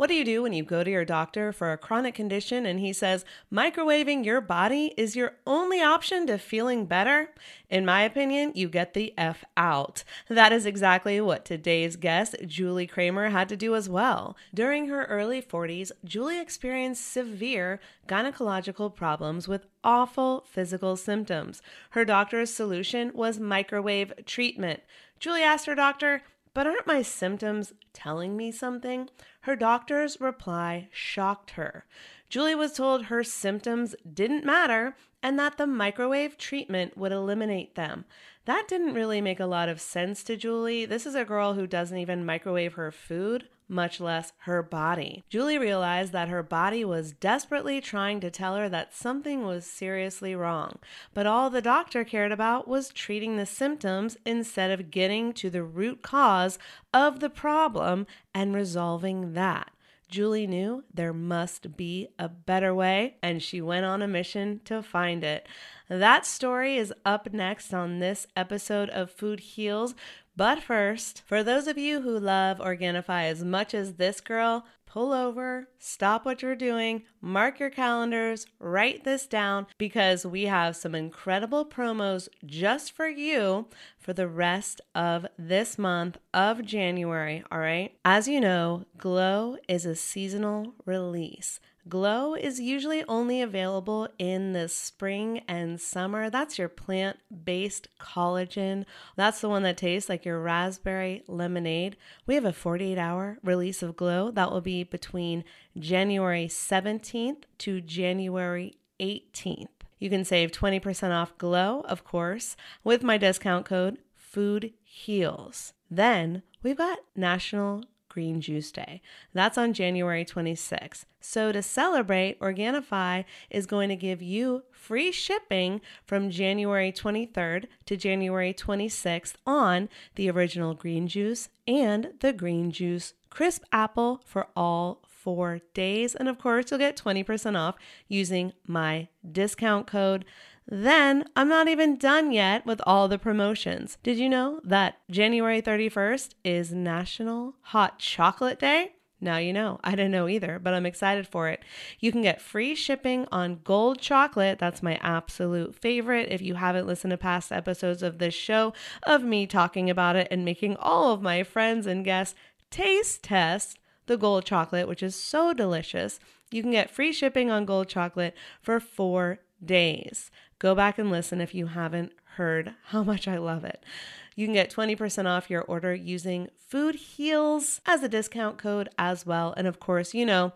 What do you do when you go to your doctor for a chronic condition and he says microwaving your body is your only option to feeling better? In my opinion, you get the F out. That is exactly what today's guest, Julie Kramer, had to do as well. During her early 40s, Julie experienced severe gynecological problems with awful physical symptoms. Her doctor's solution was microwave treatment. Julie asked her doctor, but aren't my symptoms telling me something? Her doctor's reply shocked her. Julie was told her symptoms didn't matter and that the microwave treatment would eliminate them. That didn't really make a lot of sense to Julie. This is a girl who doesn't even microwave her food much less her body. Julie realized that her body was desperately trying to tell her that something was seriously wrong, but all the doctor cared about was treating the symptoms instead of getting to the root cause of the problem and resolving that. Julie knew there must be a better way, and she went on a mission to find it. That story is up next on this episode of Food Heals. But first, for those of you who love Organifi as much as this girl, pull over, stop what you're doing, mark your calendars, write this down because we have some incredible promos just for you for the rest of this month of January. All right. As you know, Glow is a seasonal release. Glow is usually only available in the spring and summer. That's your plant based collagen. That's the one that tastes like your raspberry lemonade. We have a 48 hour release of Glow that will be between January 17th to January 18th. You can save 20% off Glow, of course, with my discount code Food Heals. Then we've got National Green Juice Day. That's on January 26th. So to celebrate, Organifi is going to give you free shipping from January 23rd to January 26th on the original green juice and the green juice crisp apple for all four days. And of course, you'll get 20% off using my discount code. Then I'm not even done yet with all the promotions. Did you know that January 31st is National Hot Chocolate Day? Now you know. I didn't know either, but I'm excited for it. You can get free shipping on gold chocolate. That's my absolute favorite. If you haven't listened to past episodes of this show, of me talking about it and making all of my friends and guests taste test the gold chocolate, which is so delicious, you can get free shipping on gold chocolate for four days. Go back and listen if you haven't heard how much I love it. You can get 20% off your order using Food Heals as a discount code as well. And of course, you know,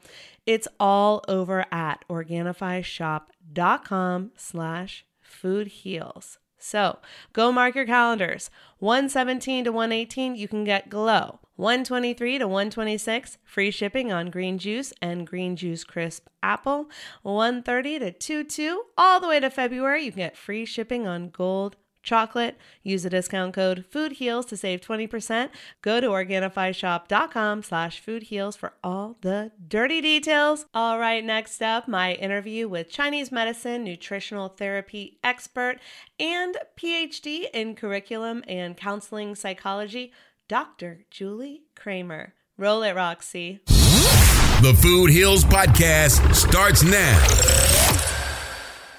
it's all over at organifishop.com slash food heals. So go mark your calendars. 117 to 118, you can get Glow. 123 to 126, free shipping on green juice and green juice crisp apple. 130 to 22, all the way to February, you can get free shipping on gold chocolate. Use the discount code FOODHEALS to save 20%. Go to OrganifiShop.com slash foodheals for all the dirty details. All right, next up, my interview with Chinese medicine nutritional therapy expert and PhD in curriculum and counseling psychology, Dr. Julie Kramer. Roll it, Roxy. The Food Heals Podcast starts now.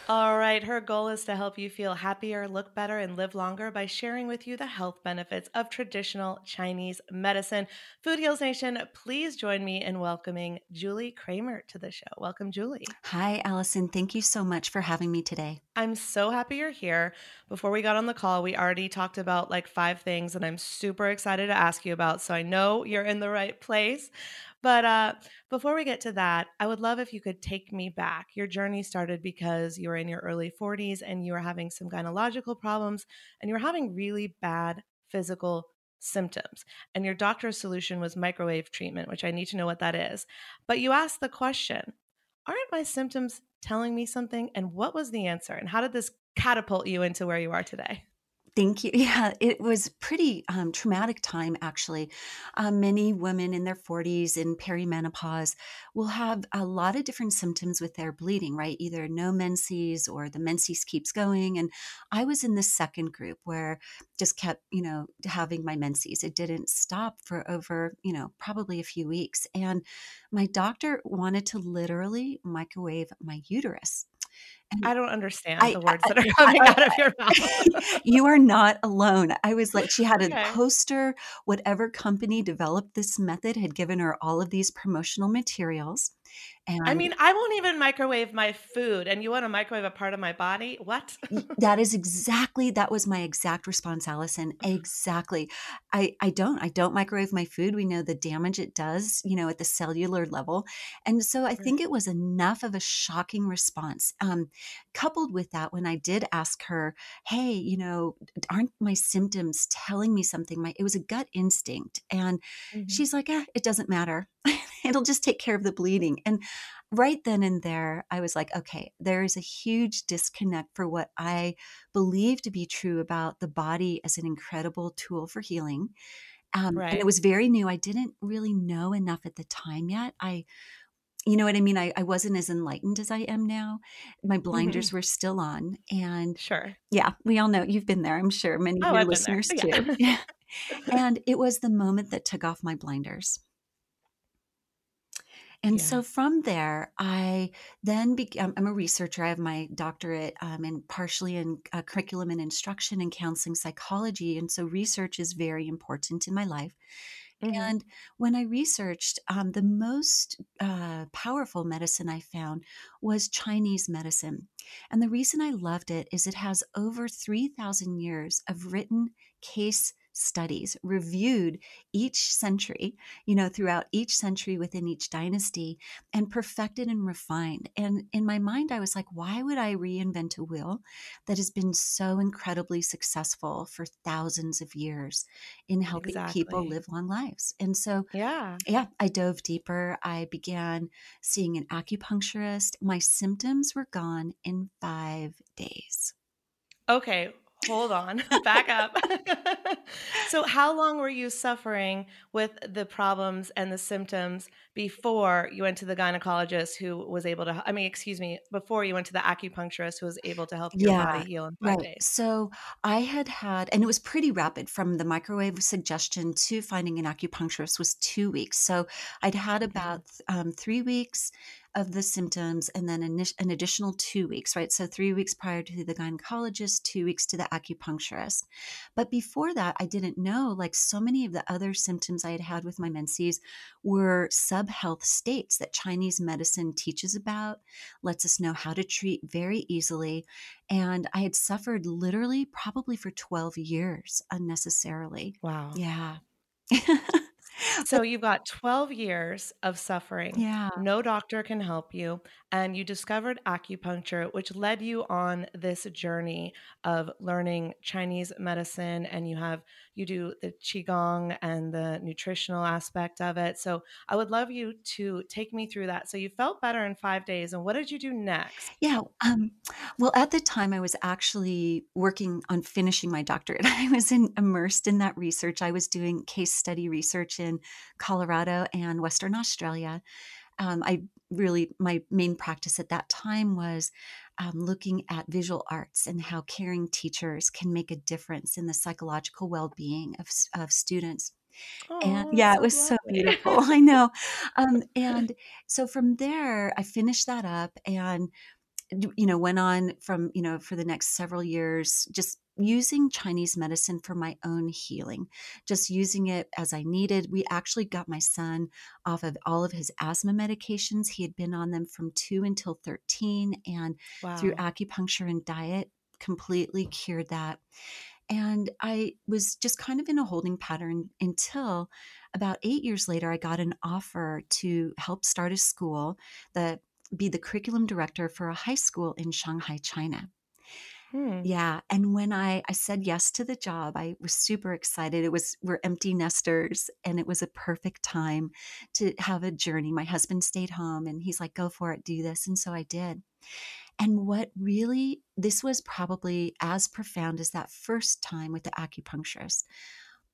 All right, her goal is to help you feel happier, look better, and live longer by sharing with you the health benefits of traditional Chinese medicine. Food Heals Nation, please join me in welcoming Julie Kramer to the show. Welcome, Julie. Hi, Allison. Thank you so much for having me today. I'm so happy you're here. Before we got on the call, we already talked about like five things, and I'm super excited to ask you about. So I know you're in the right place. But uh, before we get to that, I would love if you could take me back. Your journey started because you were in your early 40s and you were having some gynecological problems and you were having really bad physical symptoms. And your doctor's solution was microwave treatment, which I need to know what that is. But you asked the question Aren't my symptoms telling me something? And what was the answer? And how did this catapult you into where you are today? Thank you. Yeah, it was pretty um, traumatic time actually. Uh, many women in their 40s in perimenopause will have a lot of different symptoms with their bleeding, right? Either no menses or the menses keeps going. And I was in the second group where just kept, you know, having my menses. It didn't stop for over, you know, probably a few weeks. And my doctor wanted to literally microwave my uterus. I don't understand I, the words I, that are coming I, out of your mouth. you are not alone. I was like, she had a okay. poster, whatever company developed this method had given her all of these promotional materials. And I mean, I won't even microwave my food, and you want to microwave a part of my body? What? that is exactly that was my exact response, Allison. Exactly. I I don't I don't microwave my food. We know the damage it does, you know, at the cellular level, and so I think it was enough of a shocking response. Um, coupled with that, when I did ask her, "Hey, you know, aren't my symptoms telling me something?" My it was a gut instinct, and mm-hmm. she's like, "Eh, it doesn't matter." it'll just take care of the bleeding. And right then and there, I was like, okay, there is a huge disconnect for what I believe to be true about the body as an incredible tool for healing. Um, right. And it was very new. I didn't really know enough at the time yet. I, you know what I mean? I, I wasn't as enlightened as I am now. My blinders mm-hmm. were still on. And sure. Yeah, we all know you've been there, I'm sure. Many oh, of your I've listeners too. Yeah. and it was the moment that took off my blinders. And yeah. so from there, I then became, I'm a researcher. I have my doctorate um, in partially in uh, curriculum and instruction and counseling psychology. And so research is very important in my life. Mm-hmm. And when I researched, um, the most uh, powerful medicine I found was Chinese medicine. And the reason I loved it is it has over 3,000 years of written case studies reviewed each century, you know, throughout each century within each dynasty and perfected and refined. And in my mind, I was like, why would I reinvent a wheel that has been so incredibly successful for thousands of years in helping exactly. people live long lives? And so, yeah, yeah, I dove deeper. I began seeing an acupuncturist. My symptoms were gone in five days. Okay, hold on, back up. so, how long were you suffering with the problems and the symptoms before you went to the gynecologist who was able to, I mean, excuse me, before you went to the acupuncturist who was able to help your yeah, body heal in five right. days? So, I had had, and it was pretty rapid from the microwave suggestion to finding an acupuncturist was two weeks. So, I'd had about um, three weeks of the symptoms and then an, additional two weeks, right? So three weeks prior to the gynecologist, two weeks to the acupuncturist. But before that, I didn't know like so many of the other symptoms I had had with my menses were sub health states that Chinese medicine teaches about, lets us know how to treat very easily. And I had suffered literally probably for 12 years unnecessarily. Wow. Yeah. So you've got 12 years of suffering. Yeah. No doctor can help you. And you discovered acupuncture, which led you on this journey of learning Chinese medicine. And you have, you do the Qigong and the nutritional aspect of it. So I would love you to take me through that. So you felt better in five days. And what did you do next? Yeah. Um, well, at the time, I was actually working on finishing my doctorate. I was in, immersed in that research. I was doing case study research in Colorado and Western Australia. Um, I really, my main practice at that time was um, looking at visual arts and how caring teachers can make a difference in the psychological well being of, of students. Oh, and yeah, it was so beautiful. I know. Um, and so from there, I finished that up and you know went on from you know for the next several years just using Chinese medicine for my own healing, just using it as I needed. We actually got my son off of all of his asthma medications. He had been on them from two until 13, and wow. through acupuncture and diet, completely cured that. And I was just kind of in a holding pattern until about eight years later, I got an offer to help start a school, the be the curriculum director for a high school in Shanghai, China. Hmm. Yeah. And when I, I said yes to the job, I was super excited. It was, we're empty nesters and it was a perfect time to have a journey. My husband stayed home and he's like, go for it, do this. And so I did. And what really, this was probably as profound as that first time with the acupuncturist.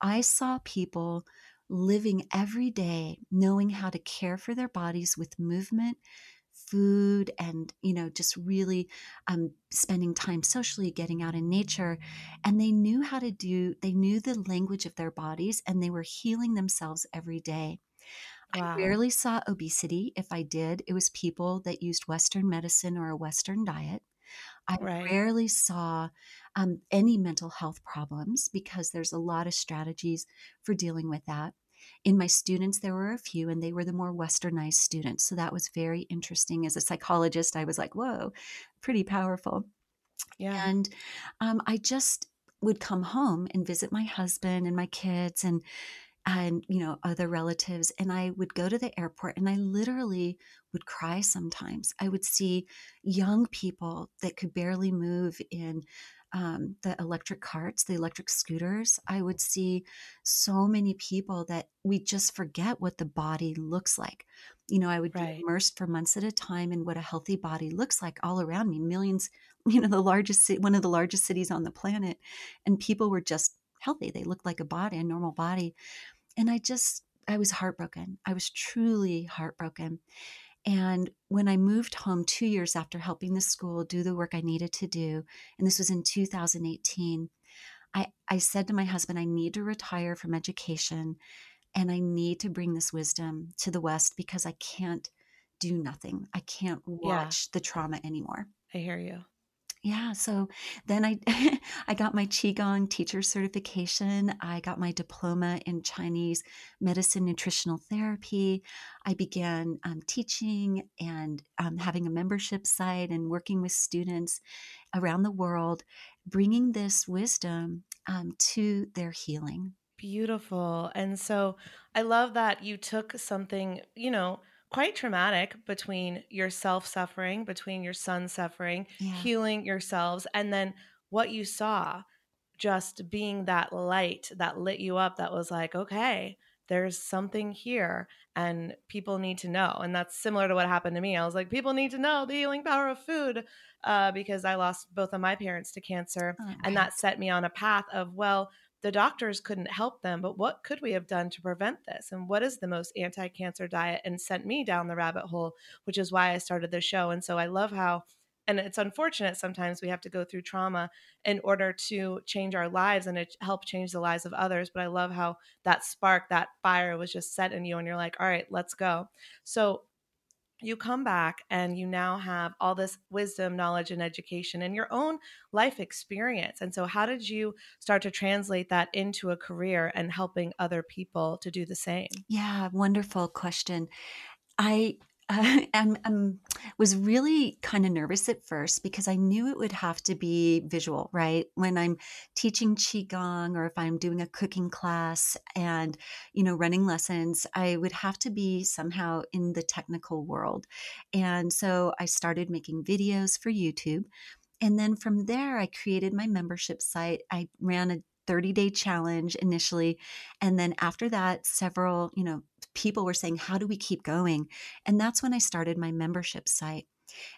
I saw people living every day knowing how to care for their bodies with movement food and you know just really um, spending time socially getting out in nature and they knew how to do they knew the language of their bodies and they were healing themselves every day Wow. I rarely saw obesity. If I did, it was people that used Western medicine or a Western diet. I Right. rarely saw um, any mental health problems because there's a lot of strategies for dealing with that. In my students, there were a few, and they were the more westernized students. So that was very interesting. As a psychologist, I was like, whoa, pretty powerful. Yeah. And um, I just would come home and visit my husband and my kids and and you know other relatives and i would go to the airport and i literally would cry sometimes i would see young people that could barely move in um, the electric carts the electric scooters i would see so many people that we just forget what the body looks like you know i would Right. be immersed for months at a time in what a healthy body looks like all around me millions you know the largest one of the largest cities on the planet and people were just healthy they looked like a body a normal body and I just, I was heartbroken. I was truly heartbroken. And when I moved home two years after helping the school do the work I needed to do, and this was in 2018, I, I said to my husband, I need to retire from education and I need to bring this wisdom to the West because I can't do nothing. I can't Yeah. watch the trauma anymore. I hear you. Yeah, so then I I got my qigong teacher certification. I got my diploma in Chinese medicine nutritional therapy. I began um, teaching and um, having a membership site and working with students around the world, bringing this wisdom um, to their healing. Beautiful. And so I love that you took something, you know, quite traumatic between yourself suffering, between your son suffering, Yeah. healing yourselves, and then what you saw just being that light that lit you up that was like, okay, there's something here and people need to know. And that's similar to what happened to me. I was like, people need to know the healing power of food uh, because I lost both of my parents to cancer. Oh, And that set me on a path of, well, the doctors couldn't help them, but what could we have done to prevent this? And what is the most anti cancer diet? And sent me down the rabbit hole, which is why I started the show. And so I love how, and it's unfortunate sometimes we have to go through trauma in order to change our lives and help change the lives of others. But I love how that spark, that fire was just set in you, and you're like, all right, let's go. So you come back and you now have all this wisdom, knowledge, and education and your own life experience. And so, how did you start to translate that into a career and helping other people to do the same? Yeah, wonderful question. I uh, am, am was really kind of nervous at first because I knew it would have to be visual, right? When I'm teaching qigong or if I'm doing a cooking class and you know running lessons, I would have to be somehow in the technical world. And so I started making videos for YouTube. And then from there, I created my membership site. I ran a 30 day challenge initially. And then after that, several, you know, people were saying, How do we keep going? And that's when I started my membership site.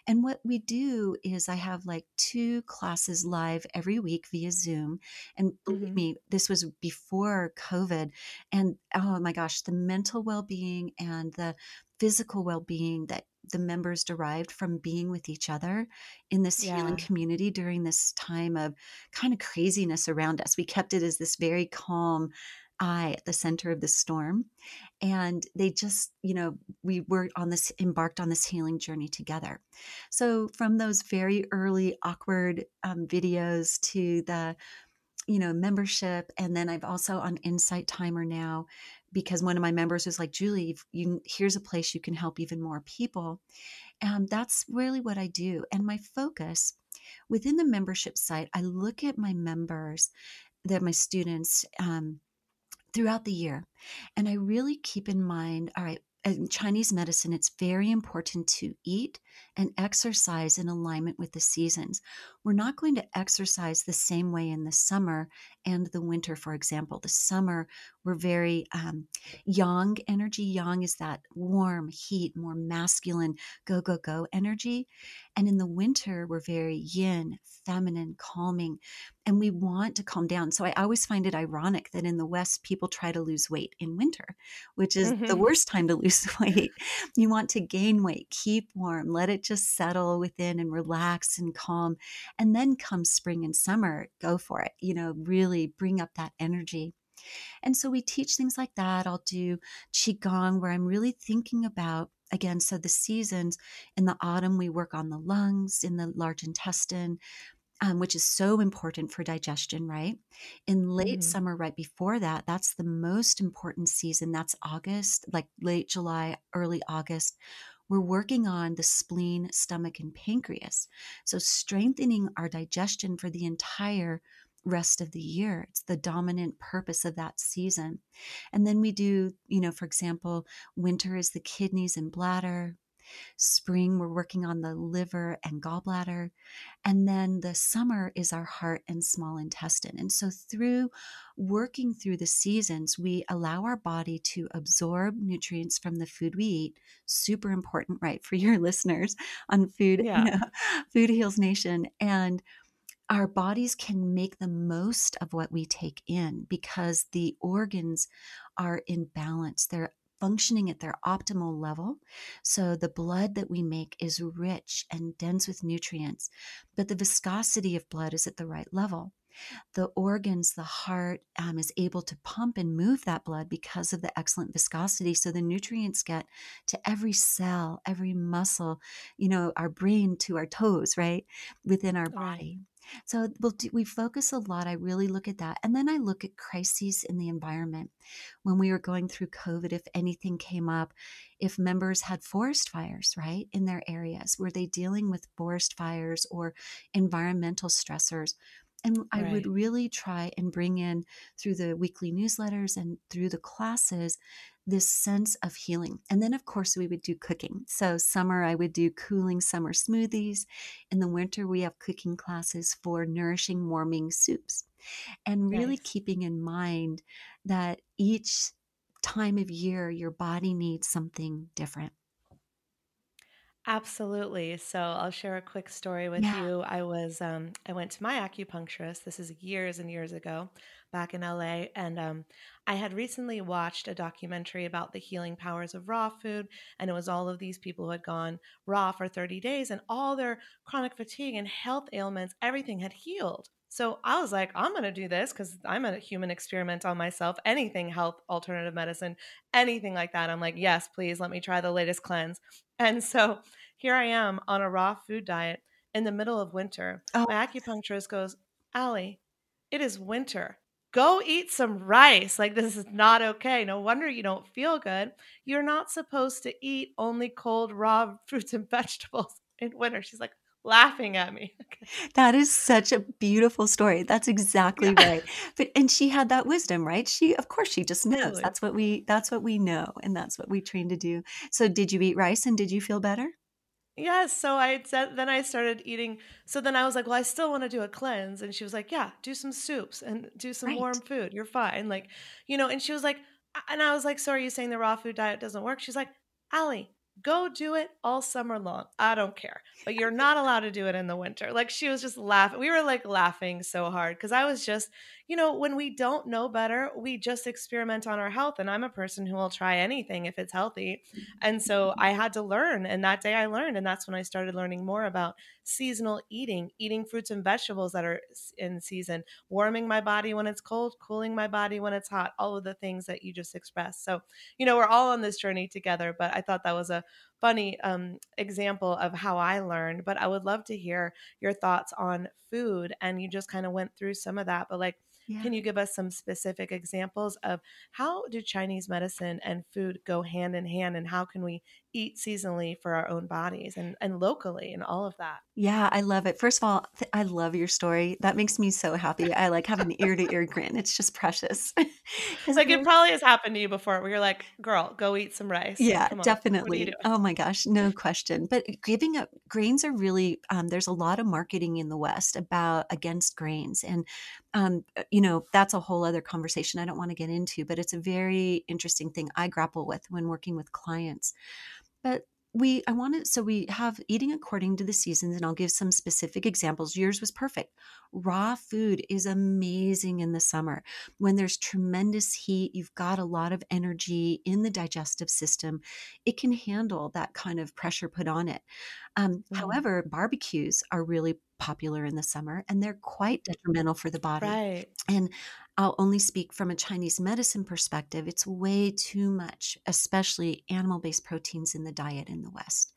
And what we do is I have like two classes live every week via Zoom. And believe Mhm. me, this was before COVID. And oh my gosh, the mental well being and the physical well being that the members derived from being with each other in this healing community during this time of kind of craziness around us. We kept it as this very calm eye at the center of the storm and they just you know we were on this embarked on this healing journey together. So from those very early awkward um, videos to the you know membership and then i've also on insight timer now because one of my members was like julie you here's a place you can help even more people and that's really what i do and my focus within the membership site i look at my members that my students um, throughout the year. And I really keep in mind all right, in Chinese medicine, it's very important to eat and exercise in alignment with the seasons. We're not going to exercise the same way in the summer and the winter, for example. The summer, we're very um, yang energy. Yang is that warm, heat, more masculine, go, go, go energy. And in the winter, we're very yin, feminine, calming, and we want to calm down. So I always find it ironic that in the West, people try to lose weight in winter, which is mm-hmm. the worst time to lose weight. You want to gain weight, keep warm, let it just settle within and relax and calm. And then come spring and summer, go for it. You know, really bring up that energy. And so we teach things like that. I'll do Qigong, where I'm really thinking about again so the seasons in the autumn we work on the lungs in the large intestine um, which is so important for digestion, right? In late mm. summer, right before that, that's the most important season. That's August, like late July, early August. We're working on the spleen, stomach, and pancreas. So, strengthening our digestion for the entire rest of the year. It's the dominant purpose of that season. And then we do, you know, for example, winter is the kidneys and bladder, Spring, we're working on the liver and gallbladder. And then the summer is our heart and small intestine. And so, through working through the seasons, we allow our body to absorb nutrients from the food we eat. Super important, right, for your listeners on food, yeah. you know, Food Heals Nation. And our bodies can make the most of what we take in because the organs are in balance. They're functioning at their optimal level. So the blood that we make is rich and dense with nutrients, but the viscosity of blood is at the right level. The organs, the heart, um, is able to pump and move that blood because of the excellent viscosity. So the nutrients get to every cell, every muscle, you know, our brain to our toes, right, within our body. So we'll do, we focus a lot. I really look at that. And then I look at crises in the environment. When we were going through COVID, if anything came up, if members had forest fires, right, in their areas, were they dealing with forest fires or environmental stressors? And I right. would really try and bring in through the weekly newsletters and through the classes this sense of healing. And then, of course, we would do cooking. So, summer, I would do cooling summer smoothies. In the winter, we have cooking classes for nourishing, warming soups. And really nice. keeping in mind that each time of year, your body needs something different. Absolutely. So I'll share a quick story with yeah. you. I was um, I went to my acupuncturist. This is years and years ago, back in LA, and um, I had recently watched a documentary about the healing powers of raw food, and it was all of these people who had gone raw for 30 days, and all their chronic fatigue and health ailments, everything had healed. So I was like, I'm going to do this because I'm a human experiment on myself. Anything health, alternative medicine, anything like that. I'm like, yes, please let me try the latest cleanse. And so here I am on a raw food diet in the middle of winter. Oh. My acupuncturist goes, Allie, it is winter. Go eat some rice. Like, this is not okay. No wonder you don't feel good. You're not supposed to eat only cold, raw fruits and vegetables in winter. She's like, laughing at me. that is such a beautiful story. That's exactly yeah. right. But and she had that wisdom, right? She of course she just knows. That's what we that's what we know and that's what we train to do. So did you eat rice and did you feel better? Yes. So I said, then I started eating. So then I was like, well, I still want to do a cleanse. And she was like, yeah, do some soups and do some right. warm food. You're fine. Like, you know, and she was like, and I was like, so are you saying the raw food diet doesn't work? She's like, Allie, go do it all summer long. I don't care. But you're not allowed to do it in the winter. Like she was just laughing. We were like laughing so hard because I was just, you know, when we don't know better, we just experiment on our health. And I'm a person who will try anything if it's healthy. And so I had to learn. And that day I learned. And that's when I started learning more about seasonal eating, eating fruits and vegetables that are in season, warming my body when it's cold, cooling my body when it's hot, all of the things that you just expressed. So, you know, we're all on this journey together. But I thought that was a funny um, example of how I learned. But I would love to hear your thoughts on food. And you just kind of went through some of that. But like, yeah. Can you give us some specific examples of how do Chinese medicine and food go hand in hand and how can we eat seasonally for our own bodies and, and locally and all of that? Yeah, I love it. First of all, I love your story. That makes me so happy. I like have an ear to ear grin. It's just precious. It's like it probably has happened to you before where you're like, girl, go eat some rice. Yeah, definitely. Oh my gosh, no question. But giving up grains are really um, there's a lot of marketing in the West about against grains, and um, uh, you know that's a whole other conversation I don't want to get into. But it's a very interesting thing I grapple with when working with clients. But we i wanted so we have eating according to the seasons and i'll give some specific examples yours was perfect raw food is amazing in the summer when there's tremendous heat you've got a lot of energy in the digestive system it can handle that kind of pressure put on it um, mm-hmm. however barbecues are really popular in the summer and they're quite detrimental for the body right and I'll only speak from a Chinese medicine perspective. It's way too much, especially animal based proteins in the diet in the West.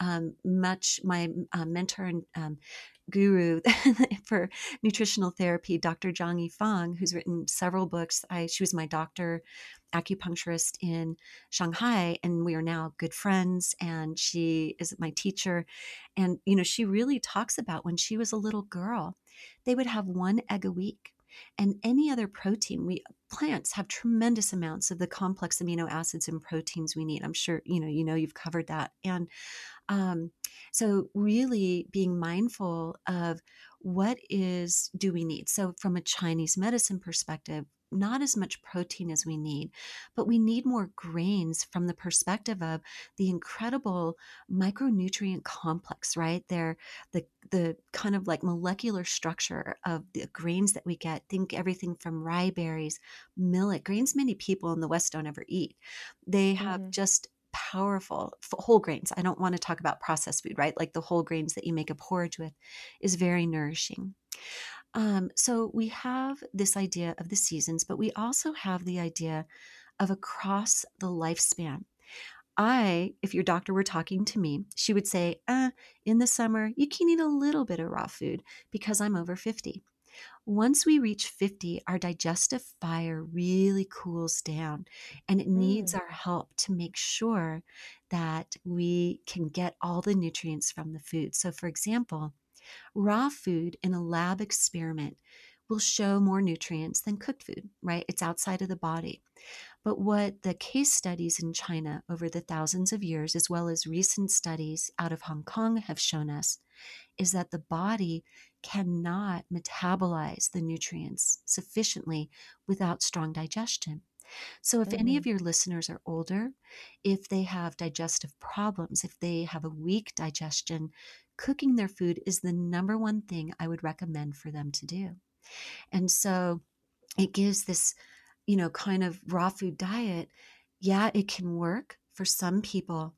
Um, much, my uh, mentor and um, guru for nutritional therapy, Dr. Zhang Yifang, who's written several books. I, she was my doctor, acupuncturist in Shanghai, and we are now good friends. And she is my teacher. And, you know, she really talks about when she was a little girl, they would have one egg a week and any other protein we plants have tremendous amounts of the complex amino acids and proteins we need. I'm sure you know you know you've covered that. And um, so really being mindful of what is do we need? So from a chinese medicine perspective not as much protein as we need, but we need more grains from the perspective of the incredible micronutrient complex, right? They're the the kind of like molecular structure of the grains that we get. Think everything from rye berries, millet, grains many people in the West don't ever eat. They have mm. just powerful whole grains. I don't want to talk about processed food, right? Like the whole grains that you make a porridge with is very nourishing. Um, so we have this idea of the seasons, but we also have the idea of across the lifespan. I, if your doctor were talking to me, she would say, uh, in the summer, you can eat a little bit of raw food because I'm over 50. Once we reach 50, our digestive fire really cools down and it needs mm. our help to make sure that we can get all the nutrients from the food. So, for example, Raw food in a lab experiment will show more nutrients than cooked food, right? It's outside of the body. But what the case studies in China over the thousands of years, as well as recent studies out of Hong Kong, have shown us is that the body cannot metabolize the nutrients sufficiently without strong digestion. So, if mm-hmm. any of mm. your listeners are older, if they have digestive problems, if they have a weak digestion, cooking their food is the number one thing I would recommend for them to do. And so it gives this, you know, kind of raw food diet. Yeah, it can work for some people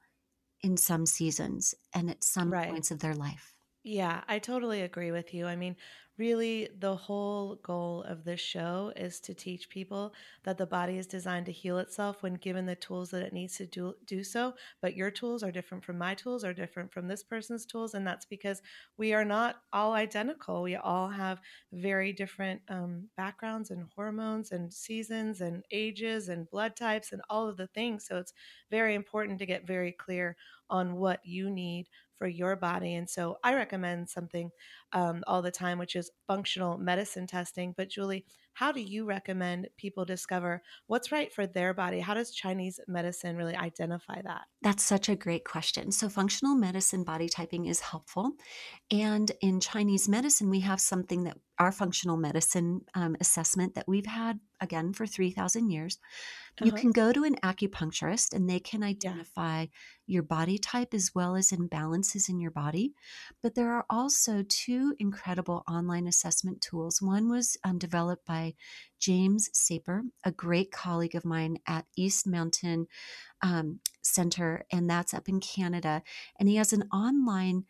in some seasons and at some right. points of their life. Yeah, I totally agree with you. I mean, really, the whole goal of this show is to teach people that the body is designed to heal itself when given the tools that it needs to do, do so. But your tools are different from my tools, are different from this person's tools. And that's because we are not all identical. We all have very different um, backgrounds and hormones and seasons and ages and blood types and all of the things. So it's very important to get very clear on what you need for your body. And so I recommend something um, all the time, which is functional medicine testing. But Julie, how do you recommend people discover what's right for their body? How does Chinese medicine really identify that? That's such a great question. So, functional medicine body typing is helpful. And in Chinese medicine, we have something that our functional medicine um, assessment that we've had again for 3,000 years. Uh-huh. You can go to an acupuncturist and they can identify yeah. your body type as well as imbalances in your body. But there are also two incredible online assessment tools. One was um, developed by James Saper, a great colleague of mine at East Mountain um, Center, and that's up in Canada. And he has an online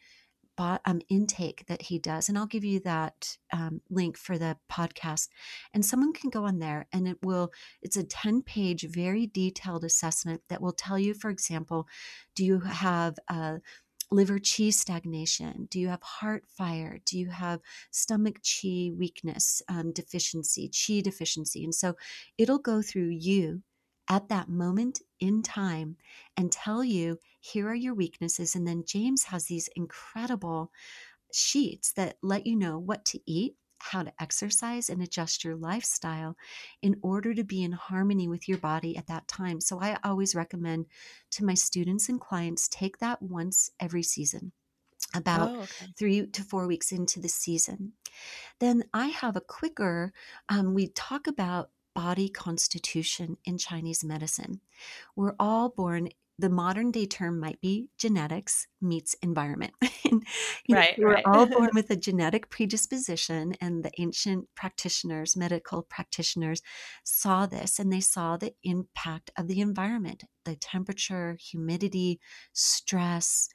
um, intake that he does. And I'll give you that um, link for the podcast. And someone can go on there and it will, it's a 10 page, very detailed assessment that will tell you, for example, do you have a liver qi stagnation? Do you have heart fire? Do you have stomach qi weakness, um, deficiency, qi deficiency? And so it'll go through you at that moment in time and tell you, here are your weaknesses. And then James has these incredible sheets that let you know what to eat how to exercise and adjust your lifestyle in order to be in harmony with your body at that time. So I always recommend to my students and clients take that once every season about oh, okay. three to four weeks into the season. Then I have a quicker, um, we talk about body constitution in Chinese medicine. We're all born the modern day term might be genetics meets environment. and, right, know, we're right. all born with a genetic predisposition, and the ancient practitioners, medical practitioners, saw this and they saw the impact of the environment the temperature, humidity, stress,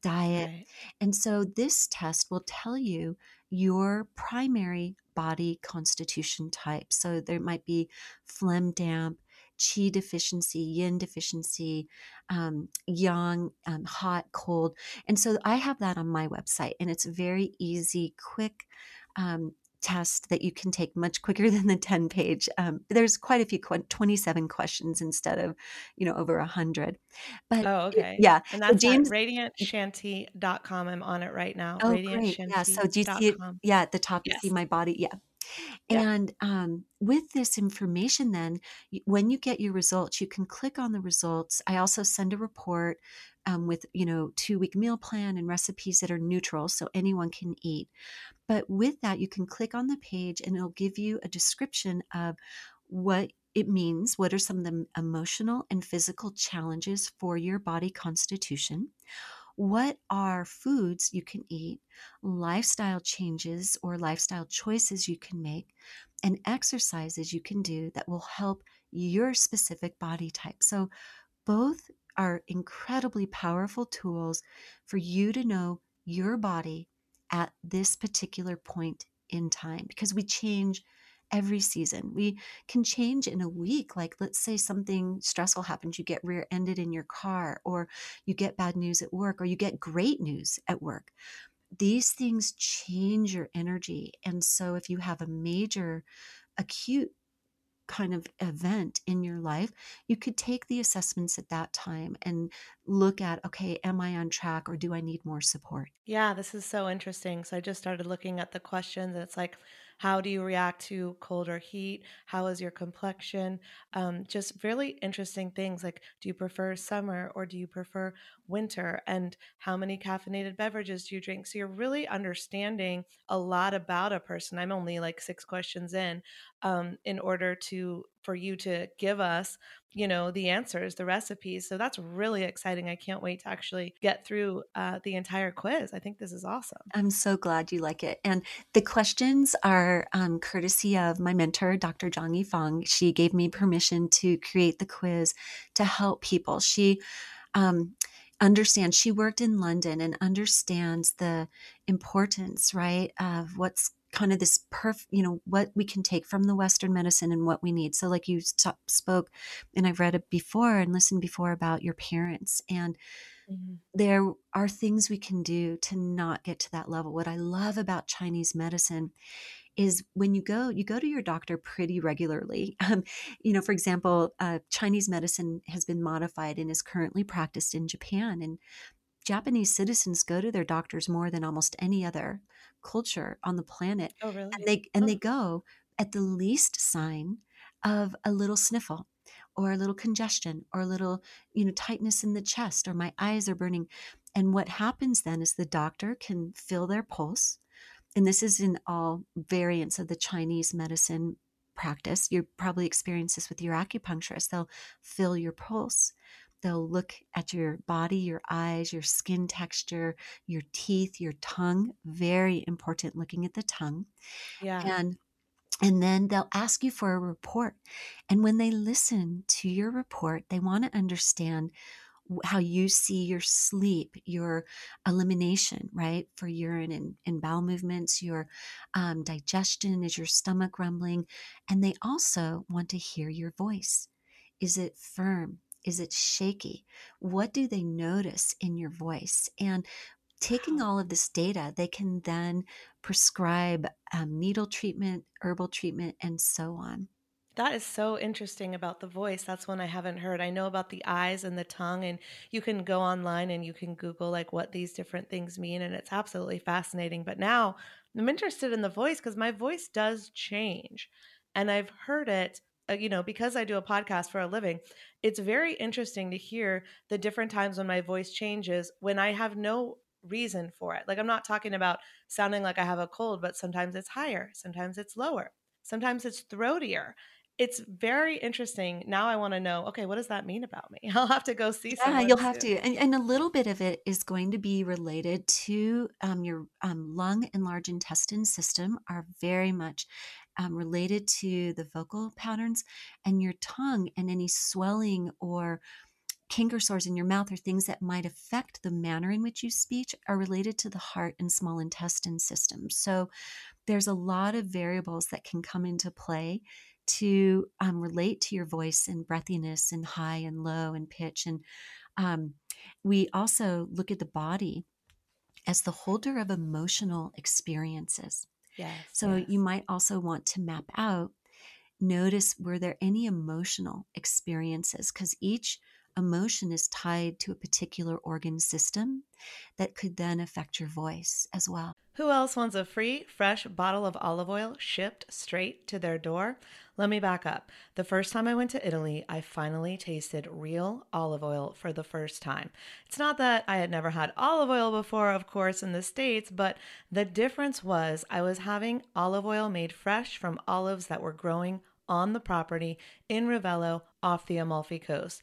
diet. Right. And so this test will tell you your primary body constitution type. So there might be phlegm damp, qi deficiency, yin deficiency, um, yang, um, hot, cold. And so I have that on my website, and it's very easy, quick. Um, test that you can take much quicker than the 10 page um, there's quite a few 27 questions instead of you know over 100 but oh okay. yeah and that's so james radiantshanti.com i'm on it right now oh great. Yeah so do you see it yeah at the top yes. you see my body yeah And um, with this information, then when you get your results, you can click on the results. I also send a report um, with, you know, two week meal plan and recipes that are neutral so anyone can eat. But with that, you can click on the page and it'll give you a description of what it means, what are some of the emotional and physical challenges for your body constitution what are foods you can eat, lifestyle changes or lifestyle choices you can make, and exercises you can do that will help your specific body type. So, both are incredibly powerful tools for you to know your body at this particular point in time because we change every season. We can change in a week. Like, let's say something stressful happens, you get rear ended in your car, or you get bad news at work, or you get great news at work. These things change your energy. And so, if you have a major acute kind of event in your life, you could take the assessments at that time and look at, okay, am I on track or do I need more support? Yeah, this is so interesting. So I just started looking at the questions and it's like, how do you react to cold or heat? How is your complexion? Um, just really interesting things like do you prefer summer or do you prefer winter? And how many caffeinated beverages do you drink? So you're really understanding a lot about a person. I'm only like six questions in um, in order to for you to give us you know the answers the recipes so that's really exciting i can't wait to actually get through uh, the entire quiz i think this is awesome. I'm so glad you like it and the questions are um, courtesy of my mentor dr zhang yifang she gave me permission to create the quiz to help people she um, understands she worked in london and understands the importance right of what's kind of this perf you know what we can take from the western medicine and what we need. So like you st- spoke and i've read it before and listened before about your parents and mm-hmm. there are things we can do to not get to that level. What i love about chinese medicine is when you go you go to your doctor pretty regularly. Um, you know for example uh, chinese medicine has been modified and is currently practiced in japan and Japanese citizens go to their doctors more than almost any other culture on the planet. Oh, really? And they and oh. they go at the least sign of a little sniffle or a little congestion or a little, you know, tightness in the chest or my eyes are burning. And what happens then is the doctor can feel their pulse. And this is in all variants of the Chinese medicine practice. You probably experience this with your acupuncturist. They'll feel your pulse. They'll look at your body, your eyes, your skin texture, your teeth, your tongue. Very important looking at the tongue. Yeah. And and then they'll ask you for a report. And when they listen to your report, they want to understand how you see your sleep, your elimination, right, for urine and, and bowel movements, your um, digestion, is your stomach rumbling. And they also want to hear your voice. Is it firm? Is it shaky? What do they notice in your voice? And taking all of this data, they can then prescribe um, needle treatment, herbal treatment, and so on. That is so interesting about the voice. That's one I haven't heard. I know about the eyes and the tongue, and you can go online and you can Google like what these different things mean, and it's absolutely fascinating. But now I'm interested in the voice because my voice does change, and I've heard it. Uh, you know, because I do a podcast for a living, it's very interesting to hear the different times when my voice changes when I have no reason for it. Like, I'm not talking about sounding like I have a cold, but sometimes it's higher, sometimes it's lower, sometimes it's throatier it's very interesting. Now I want to know, okay, what does that mean about me? I'll have to go see Yeah, you'll have to. And, and, a little bit of it is going to be related to um, your um, lung and large intestine system are very much um, related to the vocal patterns and your tongue and any swelling or canker sores in your mouth or things that might affect the manner in which you speak are related to the heart and small intestine system. So there's a lot of variables that can come into play to um, relate to your voice and breathiness and high and low and pitch. And um, we also look at the body as the holder of emotional experiences. Yes. So yes. you might also want to map out, notice were there any emotional experiences? Because each emotion is tied to a particular organ system that could then affect your voice as well. Who else wants a free, fresh bottle of olive oil shipped straight to their door? Let me back up. The first time I went to Italy, I finally tasted real olive oil for the first time. It's not that I had never had olive oil before, of course, in the States, but the difference was I was having olive oil made fresh from olives that were growing on the property in Ravello off the Amalfi Coast.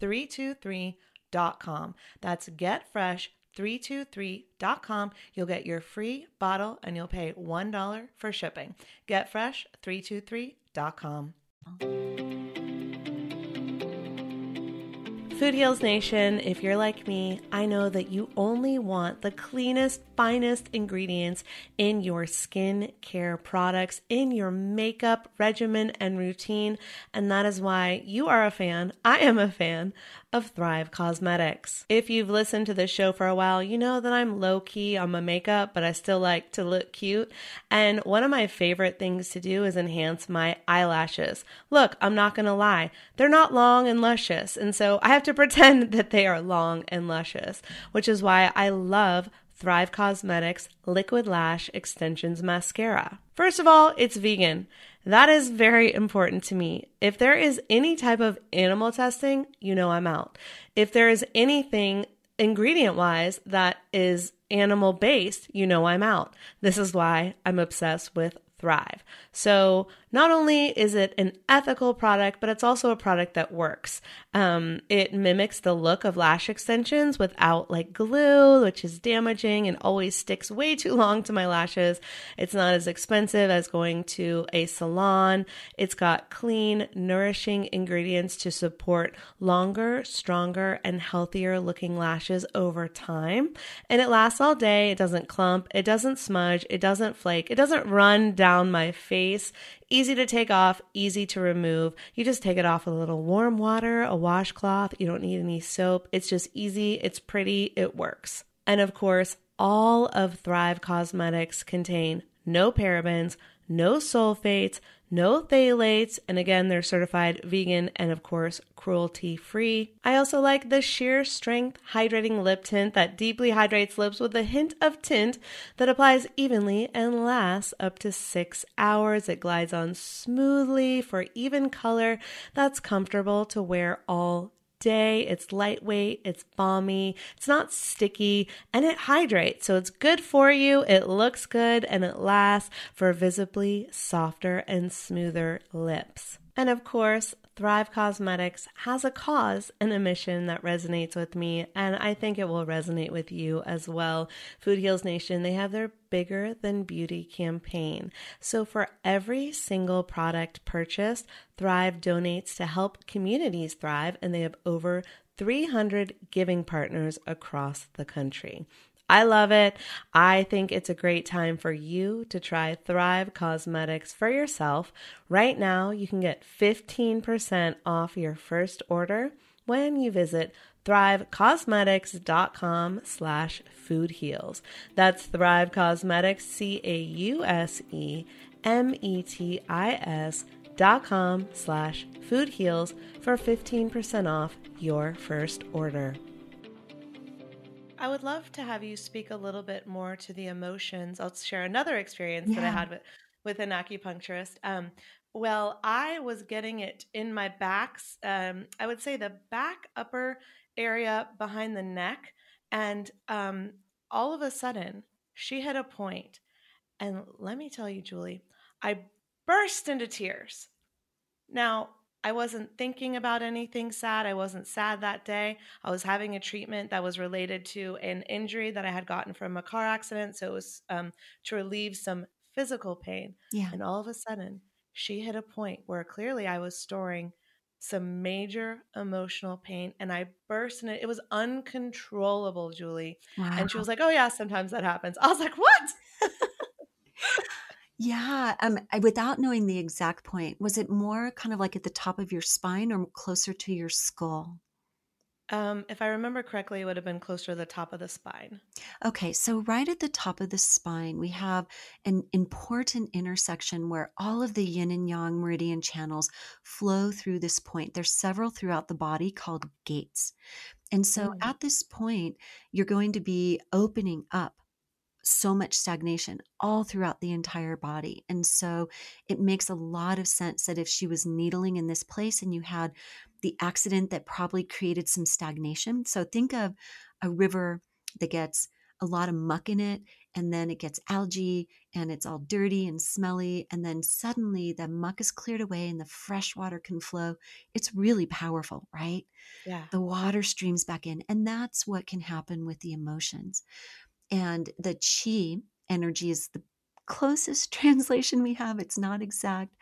323.com. That's getfresh323.com. You'll get your free bottle and you'll pay $1 for shipping. Getfresh323.com. Food Heals Nation, if you're like me, I know that you only want the cleanest, finest ingredients in your skin care products, in your makeup regimen and routine. And that is why you are a fan. I am a fan of Thrive Causemetics. If you've listened to this show for a while, you know that I'm low key on my makeup, but I still like to look cute. And one of my favorite things to do is enhance my eyelashes. Look, I'm not gonna lie, they're not long and luscious, and so I have to pretend that they are long and luscious, which is why I love Thrive Causemetics Liquid Lash Extensions Mascara. First of all, it's vegan. That is very important to me. If there is any type of animal testing, you know I'm out. If there is anything ingredient wise that is animal based, you know I'm out. This is why I'm obsessed with Thrive. So not only is it an ethical product, but it's also a product that works. Um, it mimics the look of lash extensions without like glue, which is damaging and always sticks way too long to my lashes. It's not as expensive as going to a salon. It's got clean, nourishing ingredients to support longer, stronger, and healthier looking lashes over time. And it lasts all day. It doesn't clump. It doesn't smudge. It doesn't flake. It doesn't run down down my face. Easy to take off, easy to remove. You just take it off with a little warm water, a washcloth. You don't need any soap. It's just easy, it's pretty, it works. And of course, all of Thrive Causemetics contain no parabens, no sulfates, no phthalates, and again, they're certified vegan and, of course, cruelty free. I also like the sheer strength hydrating lip tint that deeply hydrates lips with a hint of tint that applies evenly and lasts up to six hours. It glides on smoothly for even color that's comfortable to wear all day. It's lightweight, it's balmy, it's not sticky, and it hydrates. So it's good for you. It looks good and it lasts for visibly softer and smoother lips. And of course, Thrive Causemetics has a cause and a mission that resonates with me, and I think it will resonate with you as well. Food Heals Nation, they have their Bigger Than Beauty campaign. So for every single product purchased, Thrive donates to help communities thrive, and they have over 300 giving partners across the country. I love it. I think it's a great time for you to try Thrive Causemetics for yourself. Right now, you can get 15% off your first order when you visit thrivecausemetics.com slash food heals. That's Thrive Causemetics, C-A-U-S-E-M-E-T-I-S dot com slash food heals for 15% off your first order. I would love to have you speak a little bit more to the emotions. I'll share another experience that I had with, with an acupuncturist. Um, well, I was getting it in my backs. Um, I would say the back upper area behind the neck. And um, all of a sudden, she hit a point, And let me tell you, Julie, I burst into tears. Now, I wasn't thinking about anything sad. I wasn't sad that day. I was having a treatment that was related to an injury that I had gotten from a car accident. So it was um, to relieve some physical pain. Yeah. And all of a sudden, she hit a point where clearly I was storing some major emotional pain and I burst in it. It was uncontrollable, Julie. Wow. And she was like, Oh, yeah, sometimes that happens. I was like, What? Yeah, um, I, without knowing the exact point, was it more kind of like at the top of your spine or closer to your skull? Um, if I remember correctly, it would have been closer to the top of the spine. Okay, so right at the top of the spine, we have an important intersection where all of the yin and yang meridian channels flow through this point. There's several throughout the body called gates. And so Mm. at this point, you're going to be opening up so much stagnation all throughout the entire body. And so it makes a lot of sense that if she was needling in this place and you had the accident that probably created some stagnation. So think of a river that gets a lot of muck in it and then it gets algae and it's all dirty and smelly and then suddenly the muck is cleared away and the fresh water can flow it's really powerful right Yeah. the water streams back in and that's what can happen with the emotions and the chi energy is the closest translation we have it's not exact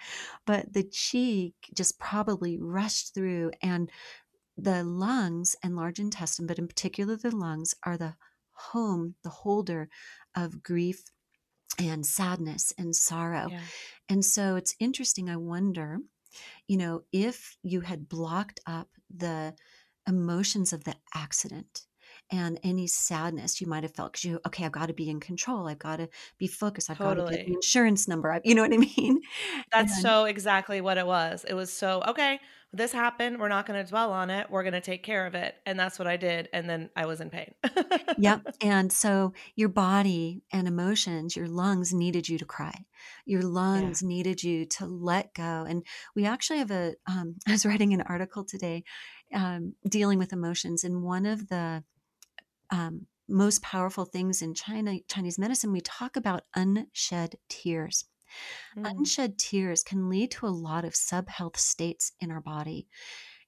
but the chi just probably rushed through and the lungs and large intestine but in particular the lungs are the home the holder of grief and sadness and sorrow Yeah. and so it's interesting. I wonder, you know, if you had blocked up the emotions of the accident and any sadness you might have felt because you, okay, I've got to be in control. I've got to be focused. I've got to get the insurance number. I- You know what I mean? That's And- so exactly what it was. It was so, okay, this happened. We're not going to dwell on it. We're going to take care of it. And that's what I did. And then I was in pain. Yep. And so your body and emotions, your lungs needed you to cry. Your lungs needed you to let go. And we actually have a, um, I was writing an article today um, dealing with emotions. And one of the um, most powerful things in China, Chinese medicine, we talk about unshed tears. Mm. Unshed tears can lead to a lot of sub health states in our body.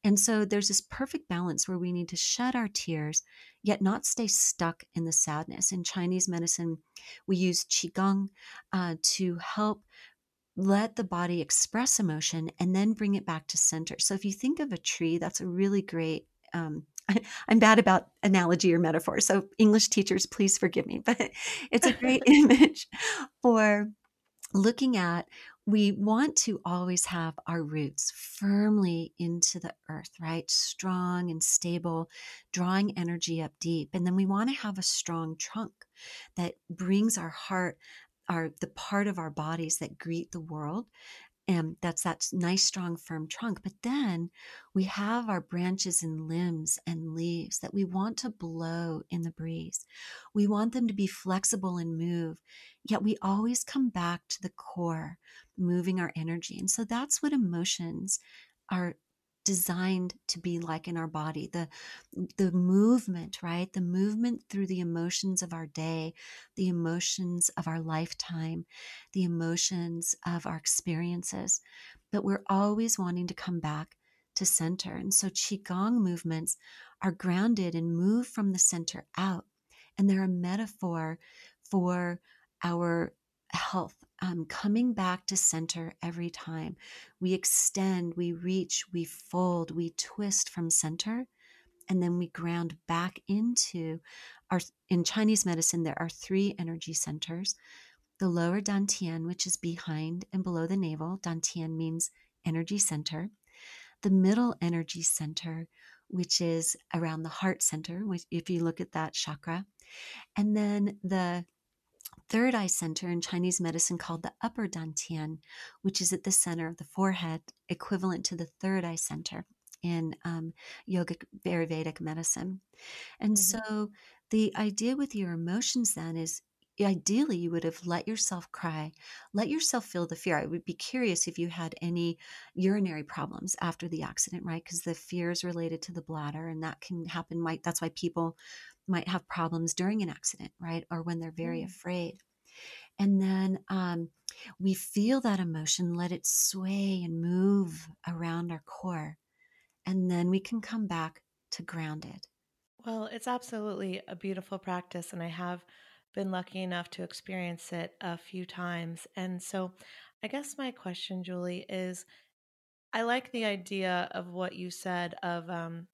And so there's this perfect balance where we need to shed our tears, yet not stay stuck in the sadness. In Chinese medicine, we use Qigong uh, to help let the body express emotion and then bring it back to center. So if you think of a tree, that's a really great. Um, I'm bad about analogy or metaphor, so English teachers, please forgive me, but it's a great image for looking at we want to always have our roots firmly into the earth, right? Strong and stable, drawing energy up deep. And then we want to have a strong trunk that brings our heart, our the part of our bodies that greet the world and that's that nice strong firm trunk but then we have our branches and limbs and leaves that we want to blow in the breeze. We want them to be flexible and move yet we always come back to the core moving our energy and so that's what emotions are designed to be like in our body the the movement right? The movement through the emotions of our day the emotions of our lifetime the emotions of our experiences. But we're always wanting to come back to center. And so qigong movements are grounded and move from the center out. And they're a metaphor for our health um, coming back to center every time. We extend, we reach, we fold, we twist from center, and then we ground back into our. In Chinese medicine, there are three energy centers. The lower dantian, which is behind and below the navel, dantian means energy center. The middle energy center, which is around the heart center, which if you look at that chakra, and then the third eye center in Chinese medicine called the upper dantian, which is at the center of the forehead, equivalent to the third eye center in um, yogic Ayurvedic medicine. And mm-hmm. so the idea with your emotions then is ideally you would have let yourself cry let yourself feel the fear i would be curious if you had any urinary problems after the accident right because the fear is related to the bladder and that can happen might that's why people might have problems during an accident, right? Or when they're very mm. afraid. And then um, we feel that emotion, let it sway and move around our core. And then we can come back to grounded. Well, it's absolutely a beautiful practice. And I have been lucky enough to experience it a few times. And so I guess my question, Julie, is I like the idea of what you said of um,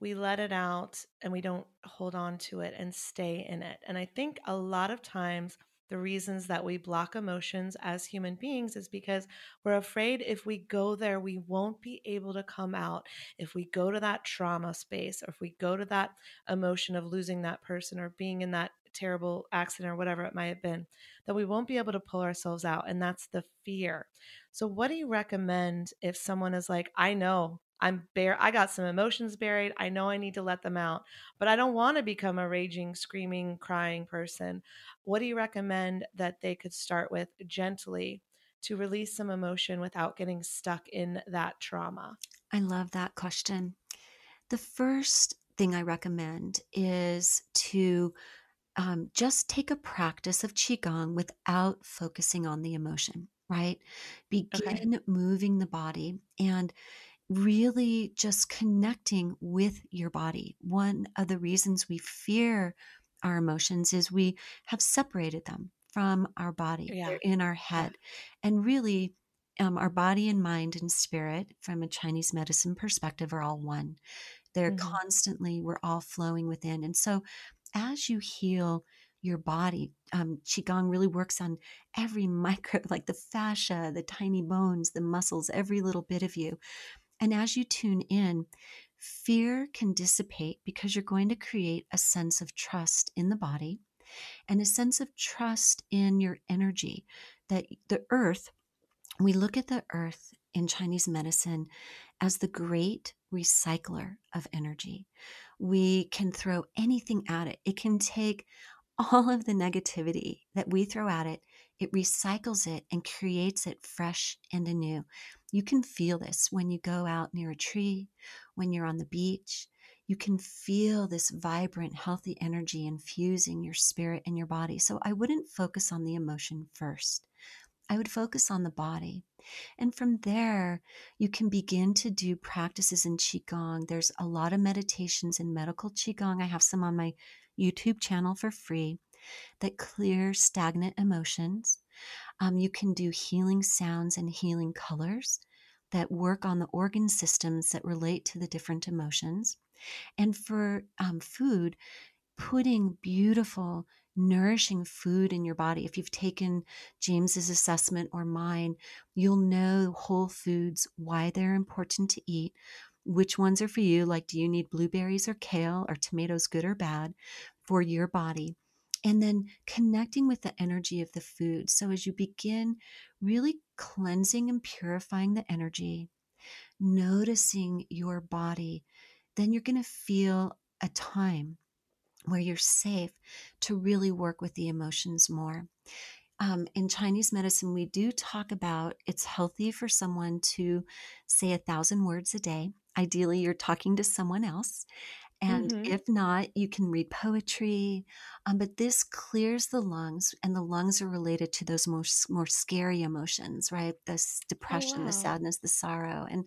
we let it out and we don't hold on to it and stay in it. And I think a lot of times the reasons that we block emotions as human beings is because we're afraid if we go there, we won't be able to come out. If we go to that trauma space or if we go to that emotion of losing that person or being in that terrible accident or whatever it might have been, that we won't be able to pull ourselves out. And that's the fear. So, what do you recommend if someone is like, I know I'm bare I got some emotions buried. I know I need to let them out, but I don't want to become a raging, screaming, crying person. What do you recommend that they could start with gently to release some emotion without getting stuck in that trauma? I love that question. The first thing I recommend is to um, just take a practice of Qigong without focusing on the emotion, right? Begin okay. moving the body. And really just connecting with your body. One of the reasons we fear our emotions is we have separated them from our body. Yeah. They're in our head. Yeah. And really, um, our body and mind and spirit, from a Chinese medicine perspective, are all one. They're mm-hmm. constantly, we're all flowing within. And so, as you heal your body, um, Qigong really works on every micro, like the fascia, the tiny bones, the muscles, every little bit of you. And as you tune in, fear can dissipate because you're going to create a sense of trust in the body and a sense of trust in your energy. That the earth, we look at the earth in Chinese medicine as the great recycler of energy. We can throw anything at it, it can take all of the negativity that we throw at it, it recycles it and creates it fresh and anew. You can feel this when you go out near a tree, when you're on the beach. You can feel this vibrant, healthy energy infusing your spirit and your body. So I wouldn't focus on the emotion first. I would focus on the body. And from there, you can begin to do practices in Qigong. There's a lot of meditations in medical Qigong. I have some on my YouTube channel for free that clear stagnant emotions. Um, you can do healing sounds and healing colors that work on the organ systems that relate to the different emotions. And for um, food, putting beautiful nourishing food in your body. If you've taken James's assessment or mine, you'll know whole foods, why they're important to eat, which ones are for you. Like, do you need blueberries or kale? Or tomatoes good or bad for your body? And then connecting with the energy of the food. So, as you begin really cleansing and purifying the energy, noticing your body, then you're going to feel a time where you're safe to really work with the emotions more. Um, in Chinese medicine, we do talk about it's healthy for someone to say a thousand words a day. Ideally, you're talking to someone else. And Mm-hmm. if not, you can read poetry. Um, but this clears the lungs, and the lungs are related to those more, more scary emotions, right? The s- Oh, depression, the sadness, the sorrow. And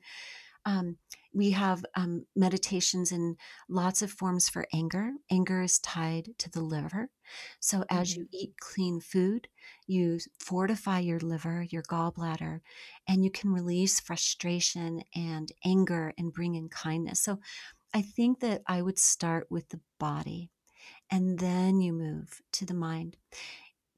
um, we have um, meditations in lots of forms for anger. Anger is tied to the liver. So as Mm-hmm. you eat clean food, you fortify your liver, your gallbladder, and you can release frustration and anger and bring in kindness. So I think that I would start with the body and then you move to the mind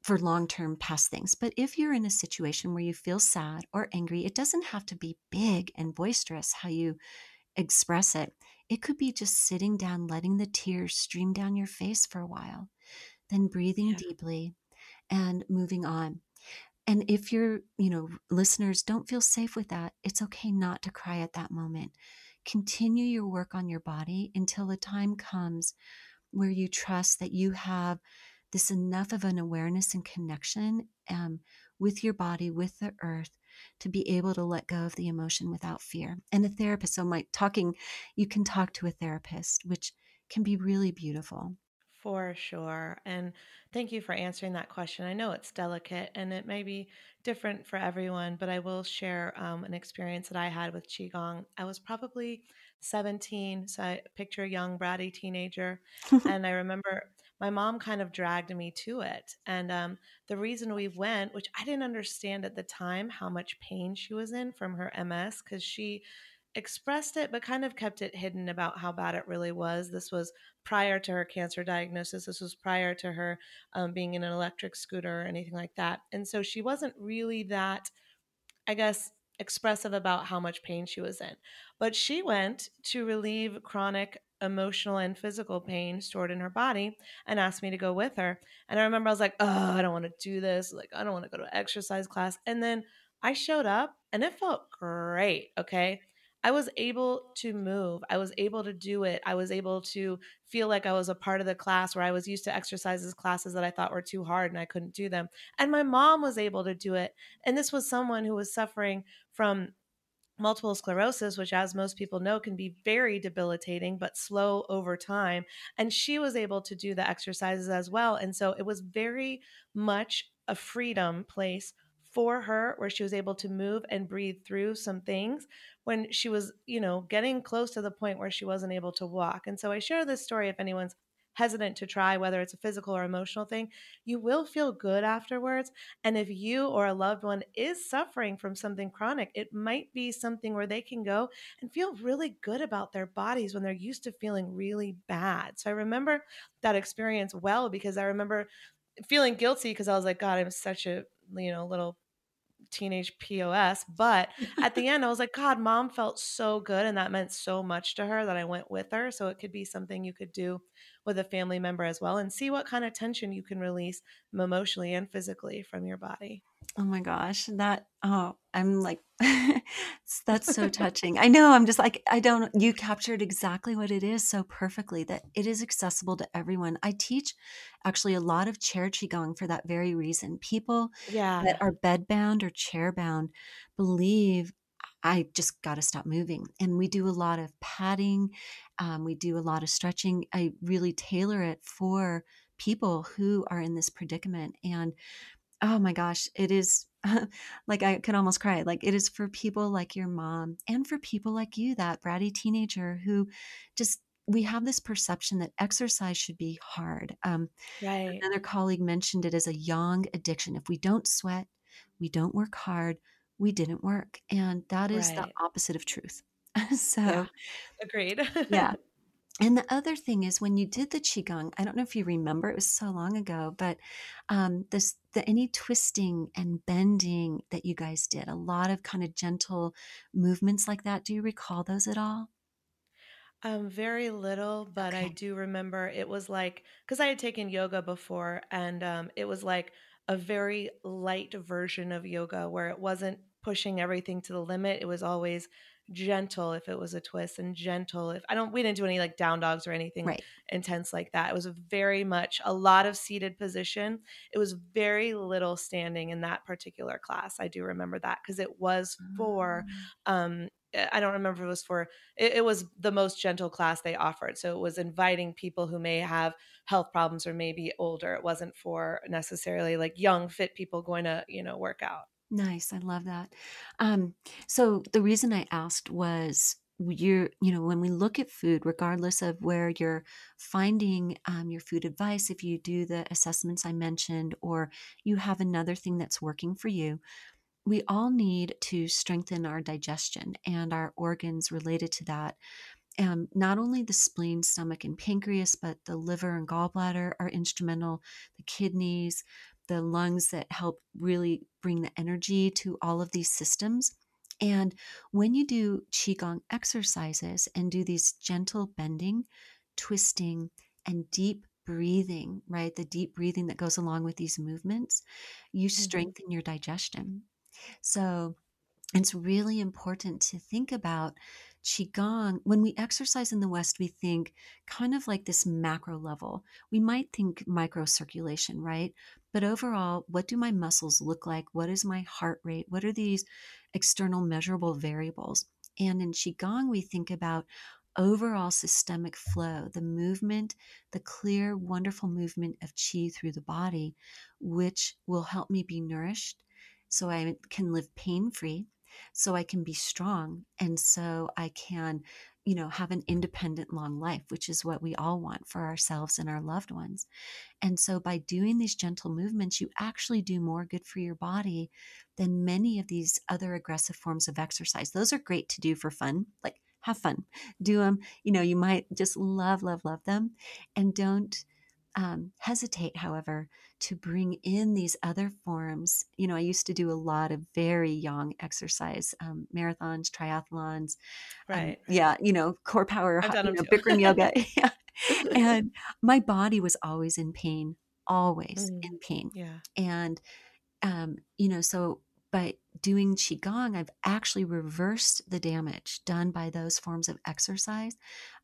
for long term past things. But if you're in a situation where you feel sad or angry, it doesn't have to be big and boisterous how you express it. It could be just sitting down, letting the tears stream down your face for a while, then breathing Yeah. deeply and moving on. And if your, you know, listeners don't feel safe with that, it's okay not to cry at that moment. Continue your work on your body until the time comes where you trust that you have this enough of an awareness and connection um, with your body, with the earth, to be able to let go of the emotion without fear. And a therapist, so my talking, you can talk to a therapist, which can be really beautiful. For sure. And thank you for answering that question. I know it's delicate and it may be different for everyone, but I will share um, an experience that I had with Qigong. I was probably 17, so I picture a young, bratty teenager. and I remember my mom kind of dragged me to it. And um, the reason we went, which I didn't understand at the time how much pain she was in from her MS, because she expressed it, but kind of kept it hidden about how bad it really was. This was prior to her cancer diagnosis. This was prior to her um, being in an electric scooter or anything like that. And so she wasn't really that, I guess, expressive about how much pain she was in. But she went to relieve chronic emotional and physical pain stored in her body and asked me to go with her. And I remember I was like, oh, I don't want to do this. Like, I don't want to go to exercise class. And then I showed up and it felt great. Okay. I was able to move. I was able to do it. I was able to feel like I was a part of the class where I was used to exercises classes that I thought were too hard and I couldn't do them. And my mom was able to do it. And this was someone who was suffering from multiple sclerosis, which, as most people know, can be very debilitating but slow over time. And she was able to do the exercises as well. And so it was very much a freedom place for her where she was able to move and breathe through some things when she was, you know, getting close to the point where she wasn't able to walk. And so I share this story if anyone's hesitant to try, whether it's a physical or emotional thing, you will feel good afterwards. And if you or a loved one is suffering from something chronic, it might be something where they can go and feel really good about their bodies when they're used to feeling really bad. So I remember that experience well because I remember feeling guilty because I was like, God, I'm such a, you know, little teenage POS. But at the end, I was like, God, mom felt so good. And that meant so much to her that I went with her. So it could be something you could do with a family member as well and see what kind of tension you can release emotionally and physically from your body. Oh my gosh, that oh, I'm like that's so touching. I know, I'm just like I don't you captured exactly what it is so perfectly that it is accessible to everyone. I teach actually a lot of chair qigong for that very reason. People Yeah. that are bedbound or chair bound believe I just got to stop moving. And we do a lot of padding, um, we do a lot of stretching. I really tailor it for people who are in this predicament. And oh my gosh, it is like I could almost cry. Like it is for people like your mom and for people like you, that bratty teenager who just we have this perception that exercise should be hard. Um, Right. Another colleague mentioned it as a yang addiction. If we don't sweat, we don't work hard, we didn't work. And that is the opposite of truth. so, Yeah. Agreed. yeah. and the other thing is when you did the qigong, I don't know if you remember, it was so long ago, but um, this the any twisting and bending that you guys did, a lot of kind of gentle movements like that. Do you recall those at all? Um, very little, but I do remember it was like because I had taken yoga before, and um, it was like a very light version of yoga where it wasn't pushing everything to the limit. It was always gentle if it was a twist, and gentle if I don't. We didn't do any like down dogs or anything Right. intense like that. It was very much a lot of seated position. It was very little standing in that particular class. I do remember that because it was for Mm. um eh, I don't remember if it was for it, it was the most gentle class they offered. So it was inviting people who may have health problems or maybe older. It wasn't for necessarily like young, fit people going to, you know, work out. Nice. I love that. Um, so the reason I asked was you're, you know, when we look at food, regardless of where you're finding um, your food advice, if you do the assessments I mentioned, or you have another thing that's working for you, we all need to strengthen our digestion and our organs related to that. Um, not only the spleen, stomach, and pancreas, but the liver and gallbladder are instrumental, the kidneys, the lungs that help really bring the energy to all of these systems. And when you do Qigong exercises and do these gentle bending, twisting, and deep breathing, right? The deep breathing that goes along with these movements, you Mhm. strengthen your digestion. So it's really important to think about Qigong. When we exercise in the West, we think kind of like this macro level. We might think microcirculation, right? But overall, what do my muscles look like? What is my heart rate? What are these external measurable variables? And in Qigong, we think about overall systemic flow, the movement, the clear, wonderful movement of Qi through the body, which will help me be nourished so I can live pain free, so I can be strong, and so I can, you know, have an independent long life, which is what we all want for ourselves and our loved ones. And so by doing these gentle movements, you actually do more good for your body than many of these other aggressive forms of exercise. Those are great to do for fun, like have fun, do them. You know, you might just love, love, love them. And don't um, hesitate, however, to bring in these other forms. You know, I used to do a lot of very yang exercise, um, marathons, triathlons. Um, Right. yeah, you know, core power, hot- you know. Bikram yoga. yeah. And my body was always in pain, always Mm. in pain. yeah. And, um, you know, so by doing Qigong, I've actually reversed the damage done by those forms of exercise.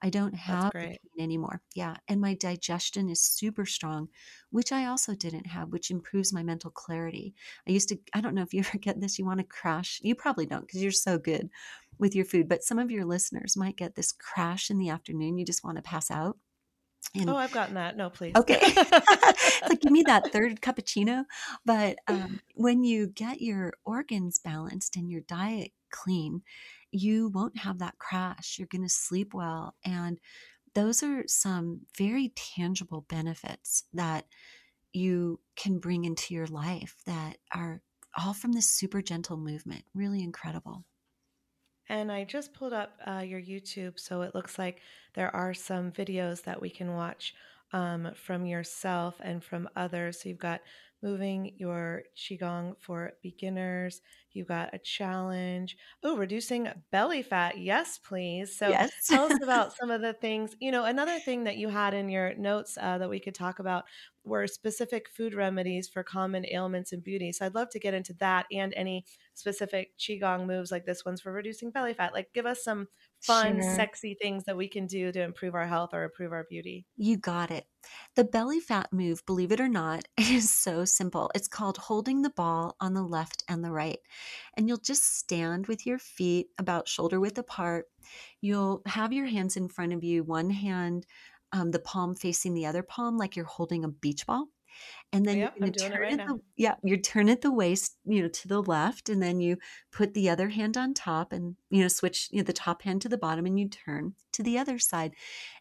I don't have pain anymore. Yeah. And my digestion is super strong, which I also didn't have, which improves my mental clarity. I used to, I don't know if you ever get this, you want to crash. You probably don't because you're so good with your food, but some of your listeners might get this crash in the afternoon. You just want to pass out. And Oh, I've gotten that. No, please. Okay. like, give me that third cappuccino. But um, when you get your organs balanced and your diet clean, you won't have that crash. You're going to sleep well. And those are some very tangible benefits that you can bring into your life that are all from this super gentle movement. Really incredible. And I just pulled up uh, your YouTube, so it looks like there are some videos that we can watch um, from yourself and from others. So you've got moving your qigong for beginners. You've got a challenge. Oh, reducing belly fat. Yes, please. So yes. tell us about some of the things. You know, another thing that you had in your notes uh, that we could talk about were specific food remedies for common ailments and beauty. So I'd love to get into that and any specific qigong moves like this one's for reducing belly fat. Like give us some fun, Sure. sexy things that we can do to improve our health or improve our beauty. You got it. The belly fat move, believe it or not, is so simple. It's called holding the ball on the left and the right. And you'll just stand with your feet about shoulder width apart. You'll have your hands in front of you, one hand, um, the palm facing the other palm, like you're holding a beach ball. And then Yep, you're I'm going to doing it turn right it the, yeah you turn it the waist you know to the left and then you put the other hand on top and you know switch you know, the top hand to the bottom and you turn to the other side.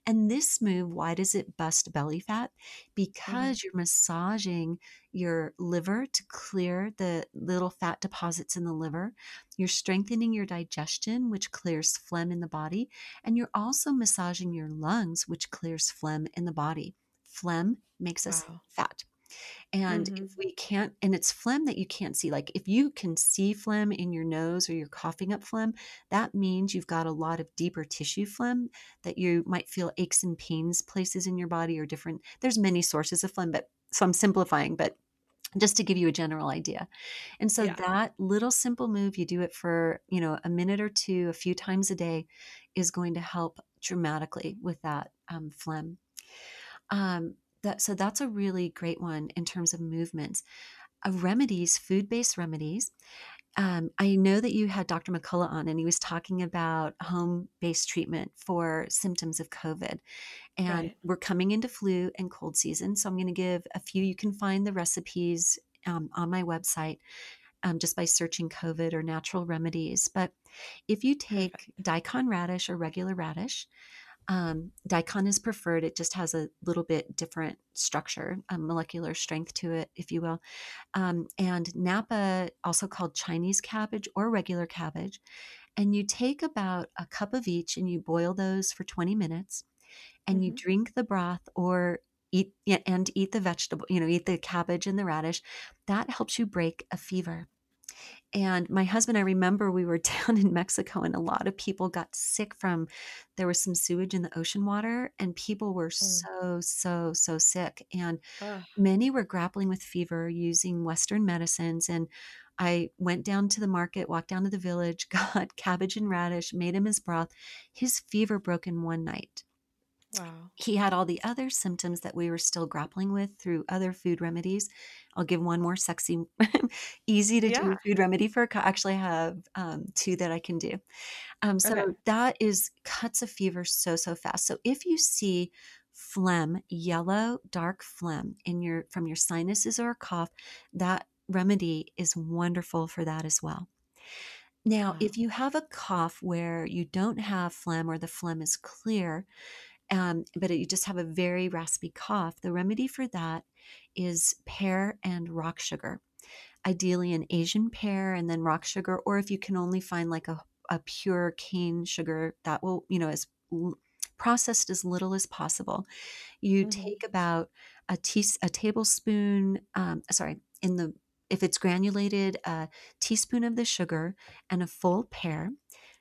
And this move why does it bust belly fat? Mhm. because you're massaging your liver to clear the little fat deposits in the liver. You're strengthening your digestion which clears phlegm in the body and you're also massaging your lungs which clears phlegm in the body. Phlegm makes us Wow. fat and Mhm. if we can't, and it's phlegm that you can't see, like if you can see phlegm in your nose or you're coughing up phlegm, that means you've got a lot of deeper tissue phlegm that you might feel aches and pains places in your body or different. There's many sources of phlegm, but so I'm simplifying, but just to give you a general idea. And so Yeah. that little simple move, you do it for, you know, a minute or two, a few times a day, is going to help dramatically with that um, phlegm. Um, that so that's a really great one in terms of movements. Uh, remedies, food-based remedies. Um, I know that you had Dr. McCullough on, and he was talking about home-based treatment for symptoms of COVID. And Right. we're coming into flu and cold season, so I'm going to give a few. You can find the recipes um, on my website um, just by searching COVID or natural remedies. But if you take daikon radish or regular radish, um, daikon is preferred. It just has a little bit different structure, a molecular strength to it, if you will. Um, and Napa, also called Chinese cabbage or regular cabbage. And you take about a cup of each and you boil those for 20 minutes and you Mhm. drink the broth or eat yeah, and eat the vegetable, you know, eat the cabbage and the radish. That helps you break a fever. And my husband, I remember we were down in Mexico and a lot of people got sick from there was some sewage in the ocean water and people were Mm. so, so, so sick. And Ugh. many were grappling with fever using Western medicines. And I went down to the market, walked down to the village, got cabbage and radish, made him his broth. His fever broke in one night Wow. he had all the other symptoms that we were still grappling with through other food remedies. I'll give one more sexy, easy to do Yeah. food remedy for. I actually have um, two that I can do. Um, so Okay. that is cuts a fever so so fast. So if you see phlegm, yellow dark phlegm in your from your sinuses or a cough, that remedy is wonderful for that as well. Now, Wow. if you have a cough where you don't have phlegm or the phlegm is clear, um, but you just have a very raspy cough, the remedy for that is pear and rock sugar. Ideally, an Asian pear and then rock sugar, or if you can only find like a, a pure cane sugar that will, you know, as l- processed as little as possible. You Mhm. take about a tea, a tablespoon, um, sorry, in the if it's granulated, a teaspoon of the sugar and a full pear.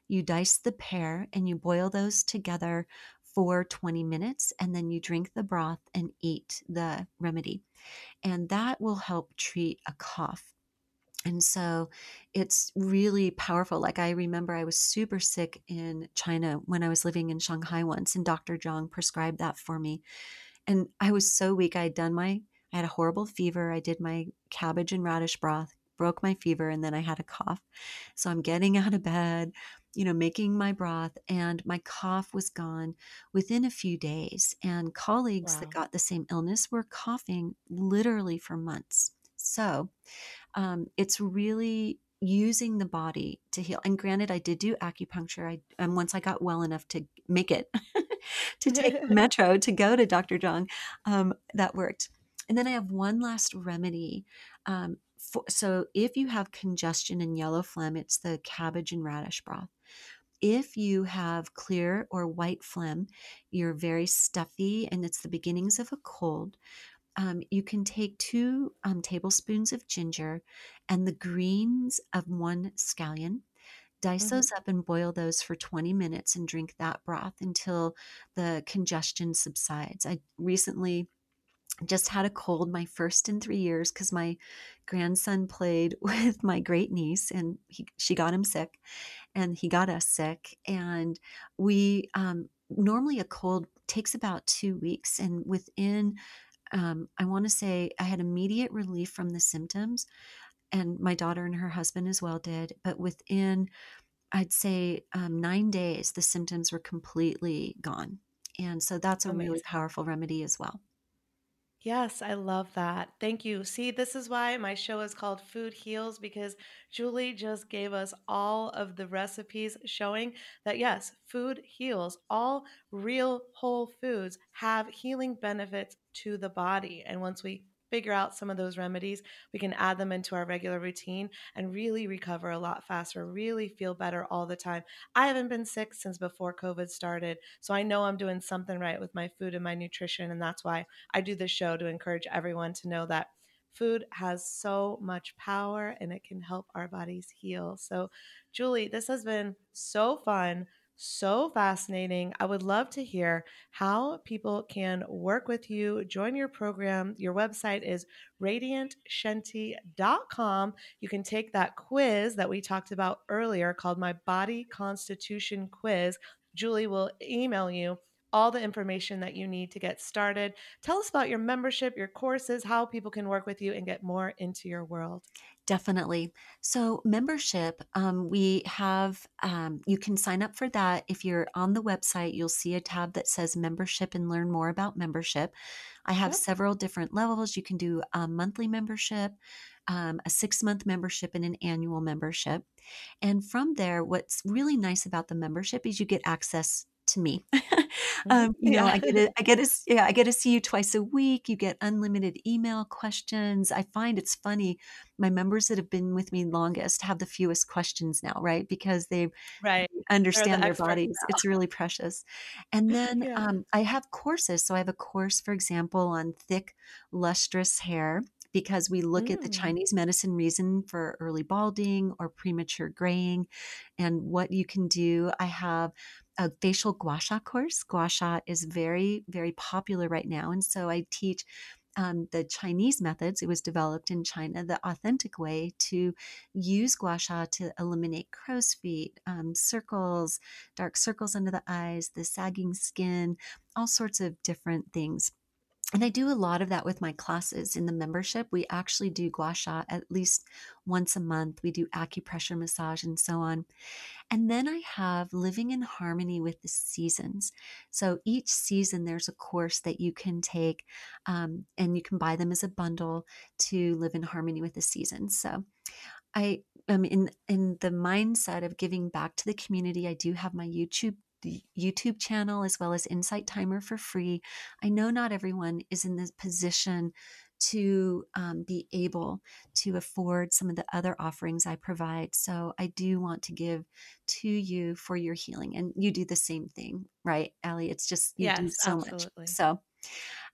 You dice the pear and you boil those together for 20 minutes and then you drink the broth and eat the remedy. And that will help treat a cough. And so it's really powerful. Like I remember I was super sick in China when I was living in Shanghai once, and Dr. Zhang prescribed that for me. And I was so weak. I had done my, I had a horrible fever. I did my cabbage and radish broth, broke my fever, and then I had a cough. So I'm getting out of bed, you know, making my broth, and my cough was gone within a few days. And colleagues that got the same illness were coughing literally for months. So um, it's really using the body to heal. And granted, I did do acupuncture. I and once I got well enough to make it to take metro to go to Dr. Zhang, um, that worked. And then I have one last remedy. Um, for, so if you have congestion and yellow phlegm, it's the cabbage and radish broth. If you have clear or white phlegm, you're very stuffy and it's the beginnings of a cold, um, you can take two um, tablespoons of ginger and the greens of one scallion. Dice Mhm. those up and boil those for 20 minutes and drink that broth until the congestion subsides. I recently just had a cold, my first in three years, because my grandson played with my great niece and he, she got him sick and he got us sick. And we, um, normally a cold takes about two weeks. And within um, I want to say I had immediate relief from the symptoms, and my daughter and her husband as well did. But within, I'd say, um, nine days, the symptoms were completely gone. And so that's a really powerful remedy as well. Yes, I love that. Thank you. See, this is why my show is called Food Heals because Julie just gave us all of the recipes showing that yes, food heals. All real whole foods have healing benefits to the body. And once we figure out some of those remedies, we can add them into our regular routine and really recover a lot faster, really feel better all the time. I haven't been sick since before COVID started. So I know I'm doing something right with my food and my nutrition. And that's why I do this show to encourage everyone to know that food has so much power and it can help our bodies heal. So, Julie, this has been so fun so fascinating. I would love to hear how people can work with you, join your program. Your website is radiantshenti.com. You can take that quiz that we talked about earlier called my Body Constitution Quiz. Julie will email you all the information that you need to get started. Tell us about your membership, your courses, how people can work with you and get more into your world. Definitely. So, membership, um, we have, um, you can sign up for that. If you're on the website, you'll see a tab that says membership and learn more about membership. I have yep. several different levels. You can do a monthly membership, um, a six month membership, and an annual membership. And from there, what's really nice about the membership is you get access to me. Mm-hmm. um, you know, I get to, I get a, yeah, I get to see you twice a week. You get unlimited email questions. I find it's funny. My members that have been with me longest have the fewest questions now, right? Because they right. understand the their bodies. Now. It's really precious. And then yeah. um, I have courses. So I have a course, for example, on thick, lustrous hair because we look mm. at the mm. Chinese medicine reason for early balding or premature graying and what you can do. I have a facial gua sha course. Gua sha is very, very popular right now. And so I teach um, the Chinese methods. It was developed in China, the authentic way to use gua sha to eliminate crow's feet, um, circles, dark circles under the eyes, the sagging skin, all sorts of different things and I do a lot of that with my classes in the membership. We actually do gua sha at least once a month. We do acupressure massage and so on. And then I have living in harmony with the seasons. So each season, there's a course that you can take, um, and you can buy them as a bundle to live in harmony with the seasons. So I am in in the mindset of giving back to the community. I do have my YouTube the YouTube channel as well as Insight Timer for free. I know not everyone is in this position to um, be able to afford some of the other offerings I provide. So I do want to give to you for your healing. And you do the same thing, right, Allie? It's just you yes, do so absolutely. much. So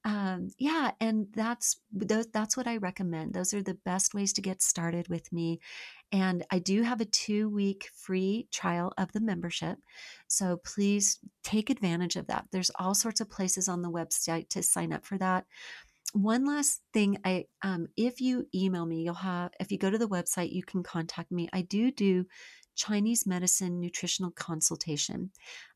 um, yeah, and that's that's what I recommend. Those are the best ways to get started with me. And I do have a two week free trial of the membership. So please take advantage of that. There's all sorts of places on the website to sign up for that. One last thing, I um, if you email me, you'll have if you go to the website, you can contact me. I do do Chinese medicine nutritional consultation.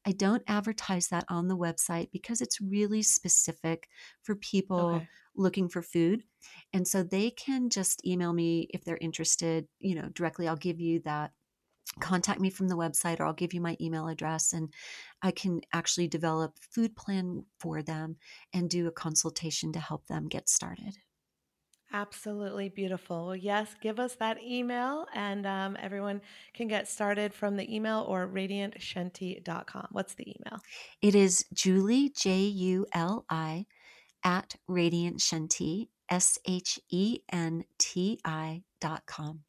I don't advertise that on the website because it's really specific for people okay. looking for food. And so they can just email me if they're interested, you know, directly. I'll give you that contact me from the website or I'll give you my email address and I can actually develop food plan for them and do a consultation to help them get started. Absolutely beautiful. Well, yes, give us that email and um, everyone can get started from the email or radiantshenti.com. What's the email? It is Julie, J U L I, at radiantshenti, S H E N T I dot com.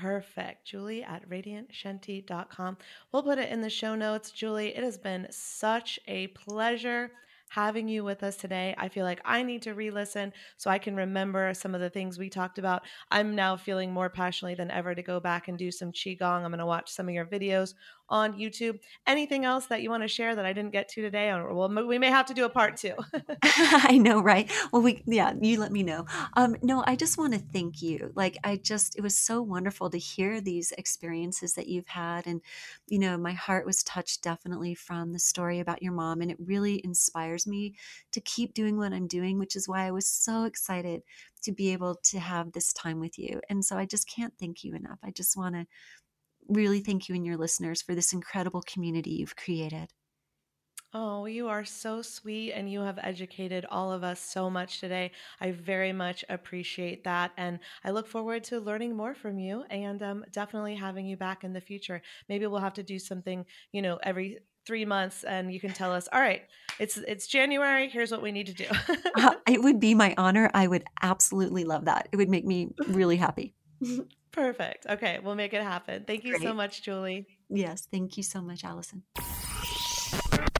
Perfect. Julie at radiantshenti.com. We'll put it in the show notes. Julie, it has been such a pleasure having you with us today. I feel like I need to re listen so I can remember some of the things we talked about. I'm now feeling more passionately than ever to go back and do some Qigong. I'm going to watch some of your videos on YouTube. Anything else that you want to share that I didn't get to today? Well, we may have to do a part two. I know, right? Well, we yeah, you let me know. Um, no, I just want to thank you. Like, I just it was so wonderful to hear these experiences that you've had, and you know, my heart was touched definitely from the story about your mom, and it really inspires me to keep doing what I'm doing, which is why I was so excited to be able to have this time with you. And so I just can't thank you enough. I just want to really thank you and your listeners for this incredible community you've created. Oh, you are so sweet and you have educated all of us so much today. I very much appreciate that. And I look forward to learning more from you and um, definitely having you back in the future. Maybe we'll have to do something, you know, every three months and you can tell us all right it's it's january here's what we need to do. Uh, it would be my honor. I would absolutely love that. It would make me really happy. Perfect. Okay we'll make it happen. Thank you Great. so much julie. Yes thank you so much allison